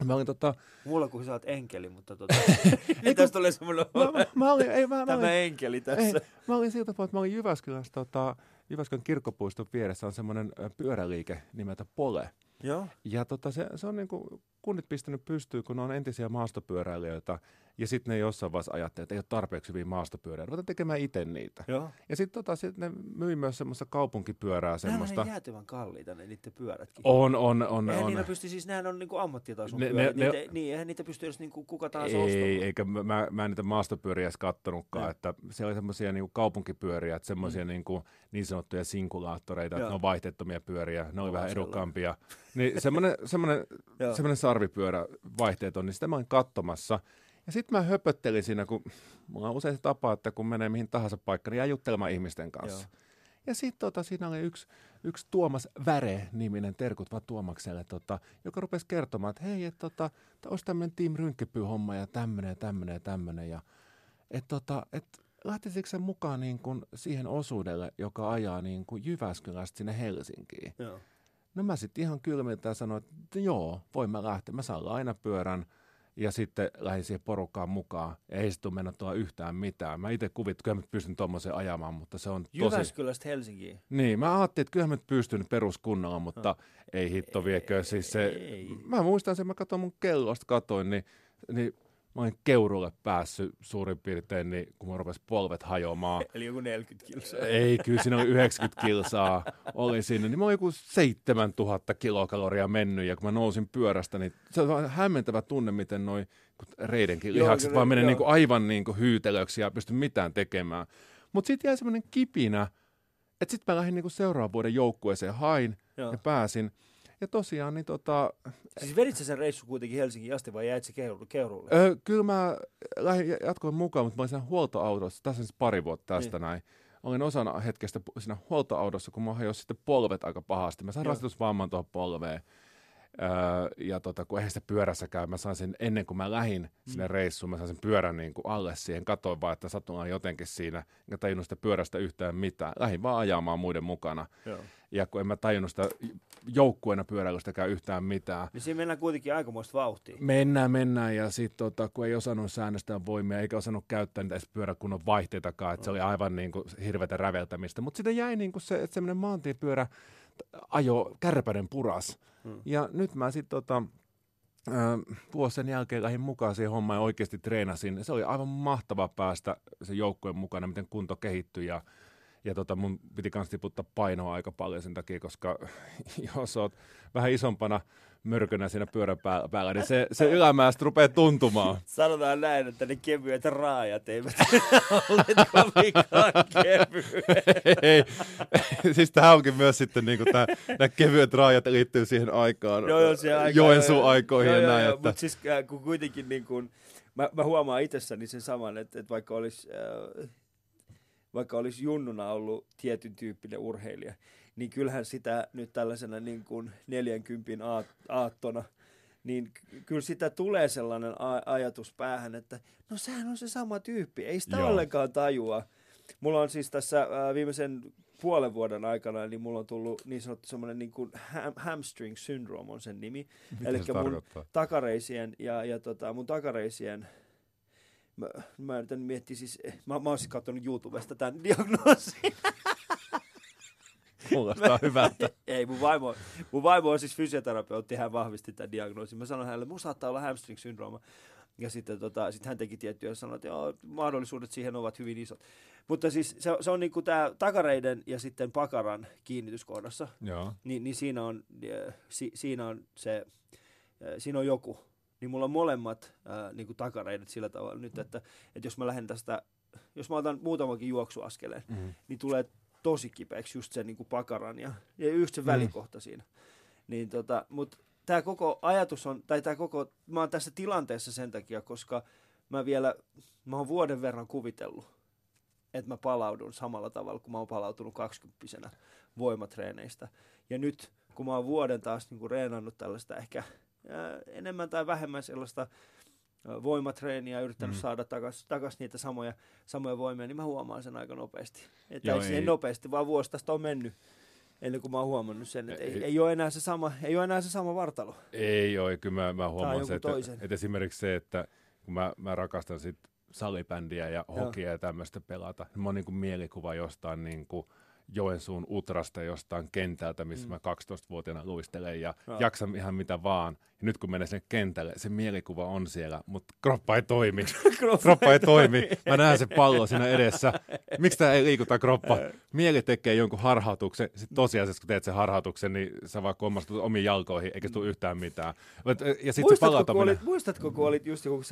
Speaker 2: Mä olin tota...
Speaker 1: Mulla kun sä oot enkeli, mutta tota... Nyt tästä tulee semmoinen...
Speaker 2: Mä, mä, mä olin, ei, mä,
Speaker 1: Tämä
Speaker 2: olin,
Speaker 1: enkeli tässä.
Speaker 2: Ei, mä olin sillä tapaa, että mä olin Jyväskylässä tota, Jyväskylän kirkkopuiston vieressä on semmoinen pyöräliike nimeltä Pole.
Speaker 1: Joo.
Speaker 2: Ja tota, se, se on niin kuin kunnit pistänyt pystyyn, kun ne on entisiä maastopyöräilijöitä, ja sitten ne jossain vaiheessa ajattelee, että ei ole tarpeeksi hyviä maastopyöräilijöitä, ruvetaan tekemään itse niitä.
Speaker 1: Joo.
Speaker 2: Ja sitten tota, sit ne myi myös semmoista kaupunkipyörää. Semmoista.
Speaker 1: Nämä on jäätyvän kalliita ne niiden pyörätkin.
Speaker 2: On, on, on.
Speaker 1: Eihän
Speaker 2: on.
Speaker 1: niillä pysty, siis nehän on niinku ammattitason
Speaker 2: Ne-
Speaker 1: ne, pyörä.
Speaker 2: ne-
Speaker 1: niitä,
Speaker 2: ne-
Speaker 1: niin, eihän niitä pysty edes niinku kuka tahansa
Speaker 2: Ei,
Speaker 1: ostamaan.
Speaker 2: eikä mä, mä, en niitä maastopyöriä edes kattonutkaan,
Speaker 1: Joo.
Speaker 2: että se oli semmoisia niinku kaupunkipyöriä, että semmoisia mm. niinku, niin sanottuja sinkulaattoreita, että ne on vaihteettomia pyöriä, ne oli
Speaker 1: On
Speaker 2: vähän
Speaker 1: sellainen.
Speaker 2: Niin semmoinen, semmoinen, semmoinen sarvipyörä vaihteeton, niin sitä mä olin katsomassa. Ja sitten mä höpöttelin siinä, kun mulla on usein se tapa, että kun menee mihin tahansa paikkaan, niin jää juttelemaan ihmisten kanssa.
Speaker 1: Joo.
Speaker 2: Ja sitten tota, siinä oli yksi, yksi Tuomas Väre-niminen, terkut vaan Tuomakselle, tota, joka rupesi kertomaan, että hei, että tota, tää olisi tämmöinen Team Rynkkepy-homma ja tämmöinen ja tämmöinen ja tämmöinen. Ja, että tota, et, lähtisikö se mukaan niin kuin siihen osuudelle, joka ajaa niin kuin Jyväskylästä sinne Helsinkiin?
Speaker 1: Joo.
Speaker 2: No mä sitten ihan kylmiltään sanoin, että joo, voin mä lähteä. Mä saan lainapyörän ja sitten lähdin siihen porukkaan mukaan. Ja ei sitten mennä tuolla yhtään mitään. Mä itse kuvit, kyllä mä pystyn tuommoisen ajamaan, mutta se on tosi...
Speaker 1: Jyväskylästä Helsinkiin.
Speaker 2: Niin, mä ajattelin, että kyllä mä pystyn peruskunnolla, mutta ei hitto viekö. Siis se,
Speaker 1: Ei.
Speaker 2: mä muistan sen, mä katsoin mun kellosta, katoin, niin, niin mä olin keurulle päässyt suurin piirtein, niin kun mä rupesin polvet hajoamaan.
Speaker 1: Eli joku 40 kilsaa.
Speaker 2: Ei, kyllä siinä oli 90 kilsaa oli siinä. Niin mä olin joku 7000 kilokaloria mennyt ja kun mä nousin pyörästä, niin se on hämmentävä tunne, miten noi reidenkin
Speaker 1: Joo,
Speaker 2: lihakset
Speaker 1: kyllä,
Speaker 2: vaan menee
Speaker 1: joo.
Speaker 2: niin kuin aivan niin kuin hyytelöksi ja pysty mitään tekemään. Mutta sitten jäi semmoinen kipinä, että sitten mä lähdin niin kuin seuraavan vuoden joukkueeseen, hain
Speaker 1: Joo.
Speaker 2: ja pääsin. Ja tosiaan, niin tota,
Speaker 1: Siis vedit sen reissu kuitenkin Helsingin asti vai jäit se keuru- keurulle?
Speaker 2: Öö, kyllä mä lähdin, jatkoin mukaan, mutta mä olin siinä huoltoautossa, tässä on siis pari vuotta tästä
Speaker 1: Niin.
Speaker 2: näin. Olin osana hetkestä siinä huoltoautossa, kun mä hajosin sitten polvet aika pahasti. Mä sain
Speaker 1: Joo.
Speaker 2: rasitusvamman tuohon polveen. Öö, ja tota, kun eihän sitä pyörässä käy, mä sain sen ennen kuin mä lähdin
Speaker 1: Mm.
Speaker 2: sinne reissuun, mä sain sen pyörän niin kuin alle siihen. Katoin vaan, että satun jotenkin siinä, enkä tajunnut sitä pyörästä yhtään mitään. Lähdin vaan ajamaan muiden mukana.
Speaker 1: Joo.
Speaker 2: Ja kun en mä tajunnut sitä joukkueena pyöräilystäkään yhtään mitään,
Speaker 1: Niin siinä mennään kuitenkin aikamoista vauhtia.
Speaker 2: Mennään, mennään ja sitten tota, kun ei osannut säännöstää voimia eikä osannut käyttää niitä edes pyöräkunnon vaihteitakaan, että se oli aivan niin kuin hirveätä räveltämistä. Mutta sitten jäi niin kuin se, että semmoinen maantiepyörä ajo kärpäden puras.
Speaker 1: Hmm.
Speaker 2: Ja nyt mä sitten tota, vuosi sen jälkeen lähdin mukaan siihen hommaan ja oikeasti treenasin. Se oli aivan mahtava päästä sen joukkueen mukana, miten kunto kehittyi ja ja tota, mun piti kans tiputtaa painoa aika paljon sen takia, koska jos oot vähän isompana mörkönä siinä pyörän pää- päällä, niin se, se ylämästä rupeaa tuntumaan.
Speaker 1: Sanotaan näin, että ne kevyet raajat eivät olleet kovinkaan kevyet.
Speaker 2: Siis tämä onkin myös sitten niinku tää, nämä kevyet raajat liittyy siihen aikaan,
Speaker 1: Joo, joo, siihen aikaan,
Speaker 2: Joensuun aikoihin
Speaker 1: joo,
Speaker 2: ja näin.
Speaker 1: joo,
Speaker 2: että,
Speaker 1: Mutta siis äh, kun kuitenkin niin kun, mä, mä huomaan itsessäni sen saman, että, että vaikka olisi äh, vaikka olisi junnuna ollut tietyn tyyppinen urheilija, niin kyllähän sitä nyt tällaisena niin kuin 40 aat, aattona, niin ky- kyllä sitä tulee sellainen ajatus päähän, että no sehän on se sama tyyppi, ei sitä
Speaker 2: Joo.
Speaker 1: ollenkaan tajua. Mulla on siis tässä viimeisen puolen vuoden aikana, niin mulla on tullut niin sanottu semmoinen niin kuin ham, hamstring syndrome on sen nimi. Eli
Speaker 2: se
Speaker 1: mun
Speaker 2: tarkoittaa?
Speaker 1: takareisien ja, ja tota, mun takareisien Mä, mä yritän miettiä siis, mä, mä oon siis katsonut YouTubesta tämän diagnoosin.
Speaker 2: Kuulostaa hyvältä.
Speaker 1: Ei, mun vaimo, mun vaimo on siis fysioterapeutti, hän vahvisti tämän diagnoosin. Mä sanoin hänelle, mun saattaa olla hamstring syndrooma. Ja sitten tota, sit hän teki tiettyjä ja sanoi, että joo, mahdollisuudet siihen ovat hyvin isot. Mutta siis se, se on niinku tämä takareiden ja sitten pakaran kiinnityskohdassa.
Speaker 2: Joo.
Speaker 1: Niin, niin siinä, on, äh, si, siinä on se, äh, siinä on joku. Niin mulla on molemmat äh, niinku takareidet sillä tavalla nyt, että, että jos mä lähden tästä, jos mä otan muutamankin juoksuaskeleen,
Speaker 2: Mm.
Speaker 1: niin tulee tosi kipeäksi just sen niin kuin pakaran ja, ja just se
Speaker 2: Mm.
Speaker 1: välikohta siinä. Niin tota, mutta tämä koko ajatus on, tai tämä koko, mä oon tässä tilanteessa sen takia, koska mä vielä, mä oon vuoden verran kuvitellut, että mä palaudun samalla tavalla kuin mä oon palautunut 20 voimatreeneistä. Ja nyt, kun mä oon vuoden taas niin kuin reenannut tällaista ehkä ää, enemmän tai vähemmän sellaista voimatreeniä, yrittänyt
Speaker 2: Mm.
Speaker 1: saada takaisin takas niitä samoja, samoja voimia, niin mä huomaan sen aika nopeasti. Että
Speaker 2: Joo,
Speaker 1: ei, ei
Speaker 2: ei-
Speaker 1: nopeasti, vaan vuosi tästä on mennyt ennen kuin mä oon huomannut sen, että ei,
Speaker 2: Ei-
Speaker 1: ei, ole enää se sama, ei ole enää se sama vartalo.
Speaker 2: Ei ole, kyllä mä, mä huomaan
Speaker 1: jonkun
Speaker 2: se, että,
Speaker 1: toisen.
Speaker 2: että esimerkiksi se, että kun mä, mä rakastan sit salibändiä ja hokia ja tämmöistä pelata, niin mä oon niin kuin mielikuva jostain niin kuin Joensuun Utrasta jostain kentältä, missä mm. mä 12-vuotiaana luistelen ja no. jaksan ihan mitä vaan. Ja nyt kun menee sinne kentälle, se mielikuva on siellä, mutta kroppa ei toimi. kroppa, kroppa ei toimi. Mä näen se pallo siinä edessä. Miksi tämä ei liikuta kroppa? Mieli tekee jonkun harhautuksen. Sitten tosiasiassa, kun teet sen harhautuksen, niin sä vaan kommastut omiin jalkoihin, eikä tule yhtään mitään. Ja sit muistatko,
Speaker 1: se kun olit, muistatko, kun olit just joku 17-18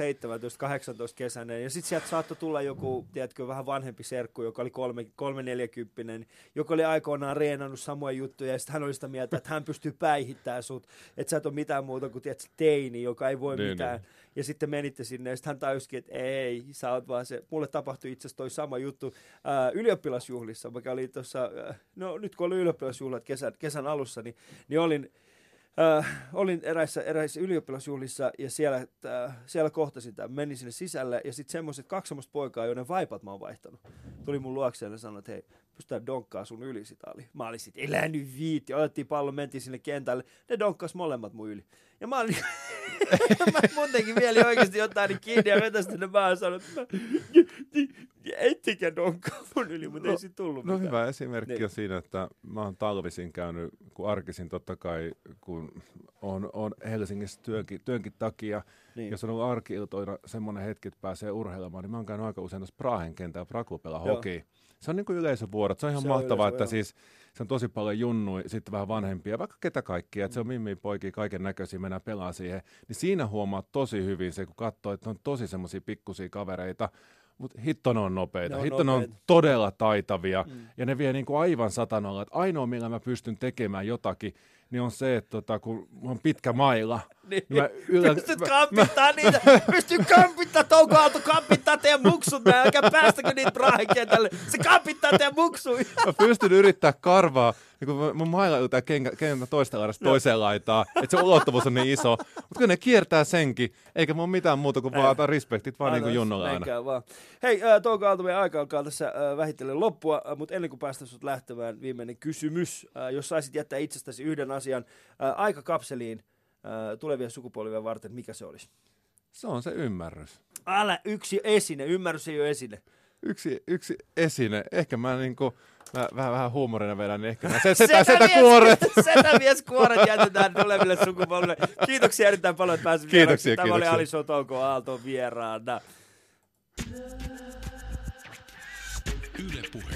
Speaker 1: kesäinen, ja sitten sieltä saattoi tulla joku, tiedätkö, vähän vanhempi serkku, joka oli kolme, kolme neljäkymppinen, joka oli aikoinaan reenannut samoja juttuja, ja sitten hän oli sitä mieltä, että hän pystyy päihittämään sut, että sä et ole mitään muuta kuin tiedät, teini, joka ei voi niin, mitään. Niin. Ja sitten menitte sinne, ja sitten hän tajusikin, että ei, sä oot vaan se. Mulle tapahtui itse asiassa toi sama juttu ää, ylioppilasjuhlissa, mikä oli tuossa, no nyt kun oli ylioppilasjuhlat kesän, kesän alussa, niin, niin olin, Äh, olin eräissä, eräissä ylioppilasjuhlissa ja siellä, äh, siellä kohtasin tämän, menin sinne sisälle ja sitten semmoiset kaksi semmoista poikaa, joiden vaipat mä oon vaihtanut, tuli mun luokseen ja sanoi, että hei, pystytään donkkaa sun yli sitä oli. Mä olin sitten, elää nyt viitti, otettiin pallon, mentiin sinne kentälle, ne donkkas molemmat mun yli. Ja mä olin, mä muutenkin mieli oikeasti jotain niin kiinni ja vetästä ne mä sanoin, että ettikä donkkaa mun yli, mutta no, ei siitä tullut
Speaker 2: No mitään. hyvä esimerkki niin. on siinä, että mä oon talvisin käynyt, kun arkisin totta kai, kun on, on Helsingissä työnkin, työnkin takia, niin. jos on ollut arki semmoinen hetki, että pääsee urheilemaan, niin mä oon käynyt aika usein tuossa Prahen kentällä Prakupella hoki. Se on niin kuin yleisövuorot, se on ihan se mahtavaa, on yleisö, että joo. siis se on tosi paljon junnui, sitten vähän vanhempia, vaikka ketä kaikkia, että se on mimmi poikia, kaiken näköisiä, mennään pelaa siihen. Niin siinä huomaa tosi hyvin se, kun katsoo, että on tosi semmoisia pikkusia kavereita, mutta hitto ne on nopeita. Ne on hitto nopeita. ne on todella taitavia. Mm. Ja ne vie niinku aivan satanolla. Että ainoa, millä mä pystyn tekemään jotakin, niin on se, että tota, kun on pitkä mailla, niin, niin. mä
Speaker 1: ylä... Pystyt kampittaa niitä, pystyt kampittaa, Touko Aalto kampittaa teidän muksut, mä älkää päästäkö niitä Prahen se kampittaa teidän muksuja.
Speaker 2: Mä pystyn yrittää karvaa niin kun mun mailla yltää kengä toista laidasta toiseen laitaan, että se ulottuvuus on niin iso. Mutta kun ne kiertää senkin, eikä mun mitään muuta kuin vaan antaa respektit vaan niin kuin Junnolle aina.
Speaker 1: Vaan. Hei, äh, Touko Aalto, meidän aika alkaa tässä äh, vähitellen loppua, äh, mutta ennen kuin päästään sut lähtemään, viimeinen kysymys. Äh, jos saisit jättää itsestäsi yhden asian äh, aikakapseliin äh, tulevia sukupolvia varten, mikä se olisi?
Speaker 2: Se on se ymmärrys.
Speaker 1: Älä yksi esine, ymmärrys ei ole esine
Speaker 2: yksi, yksi esine. Ehkä mä niin kuin, mä vähän, vähän huumorina vedän, niin ehkä mä setä, setä, setä kuoret.
Speaker 1: Setä mies kuoret jätetään tuleville sukupolville. Kiitoksia erittäin paljon, että pääsit
Speaker 2: Kiitoksia, Tämä
Speaker 1: kiitoksia. oli Ali Sotouko Aalto vieraana. Yle puhe.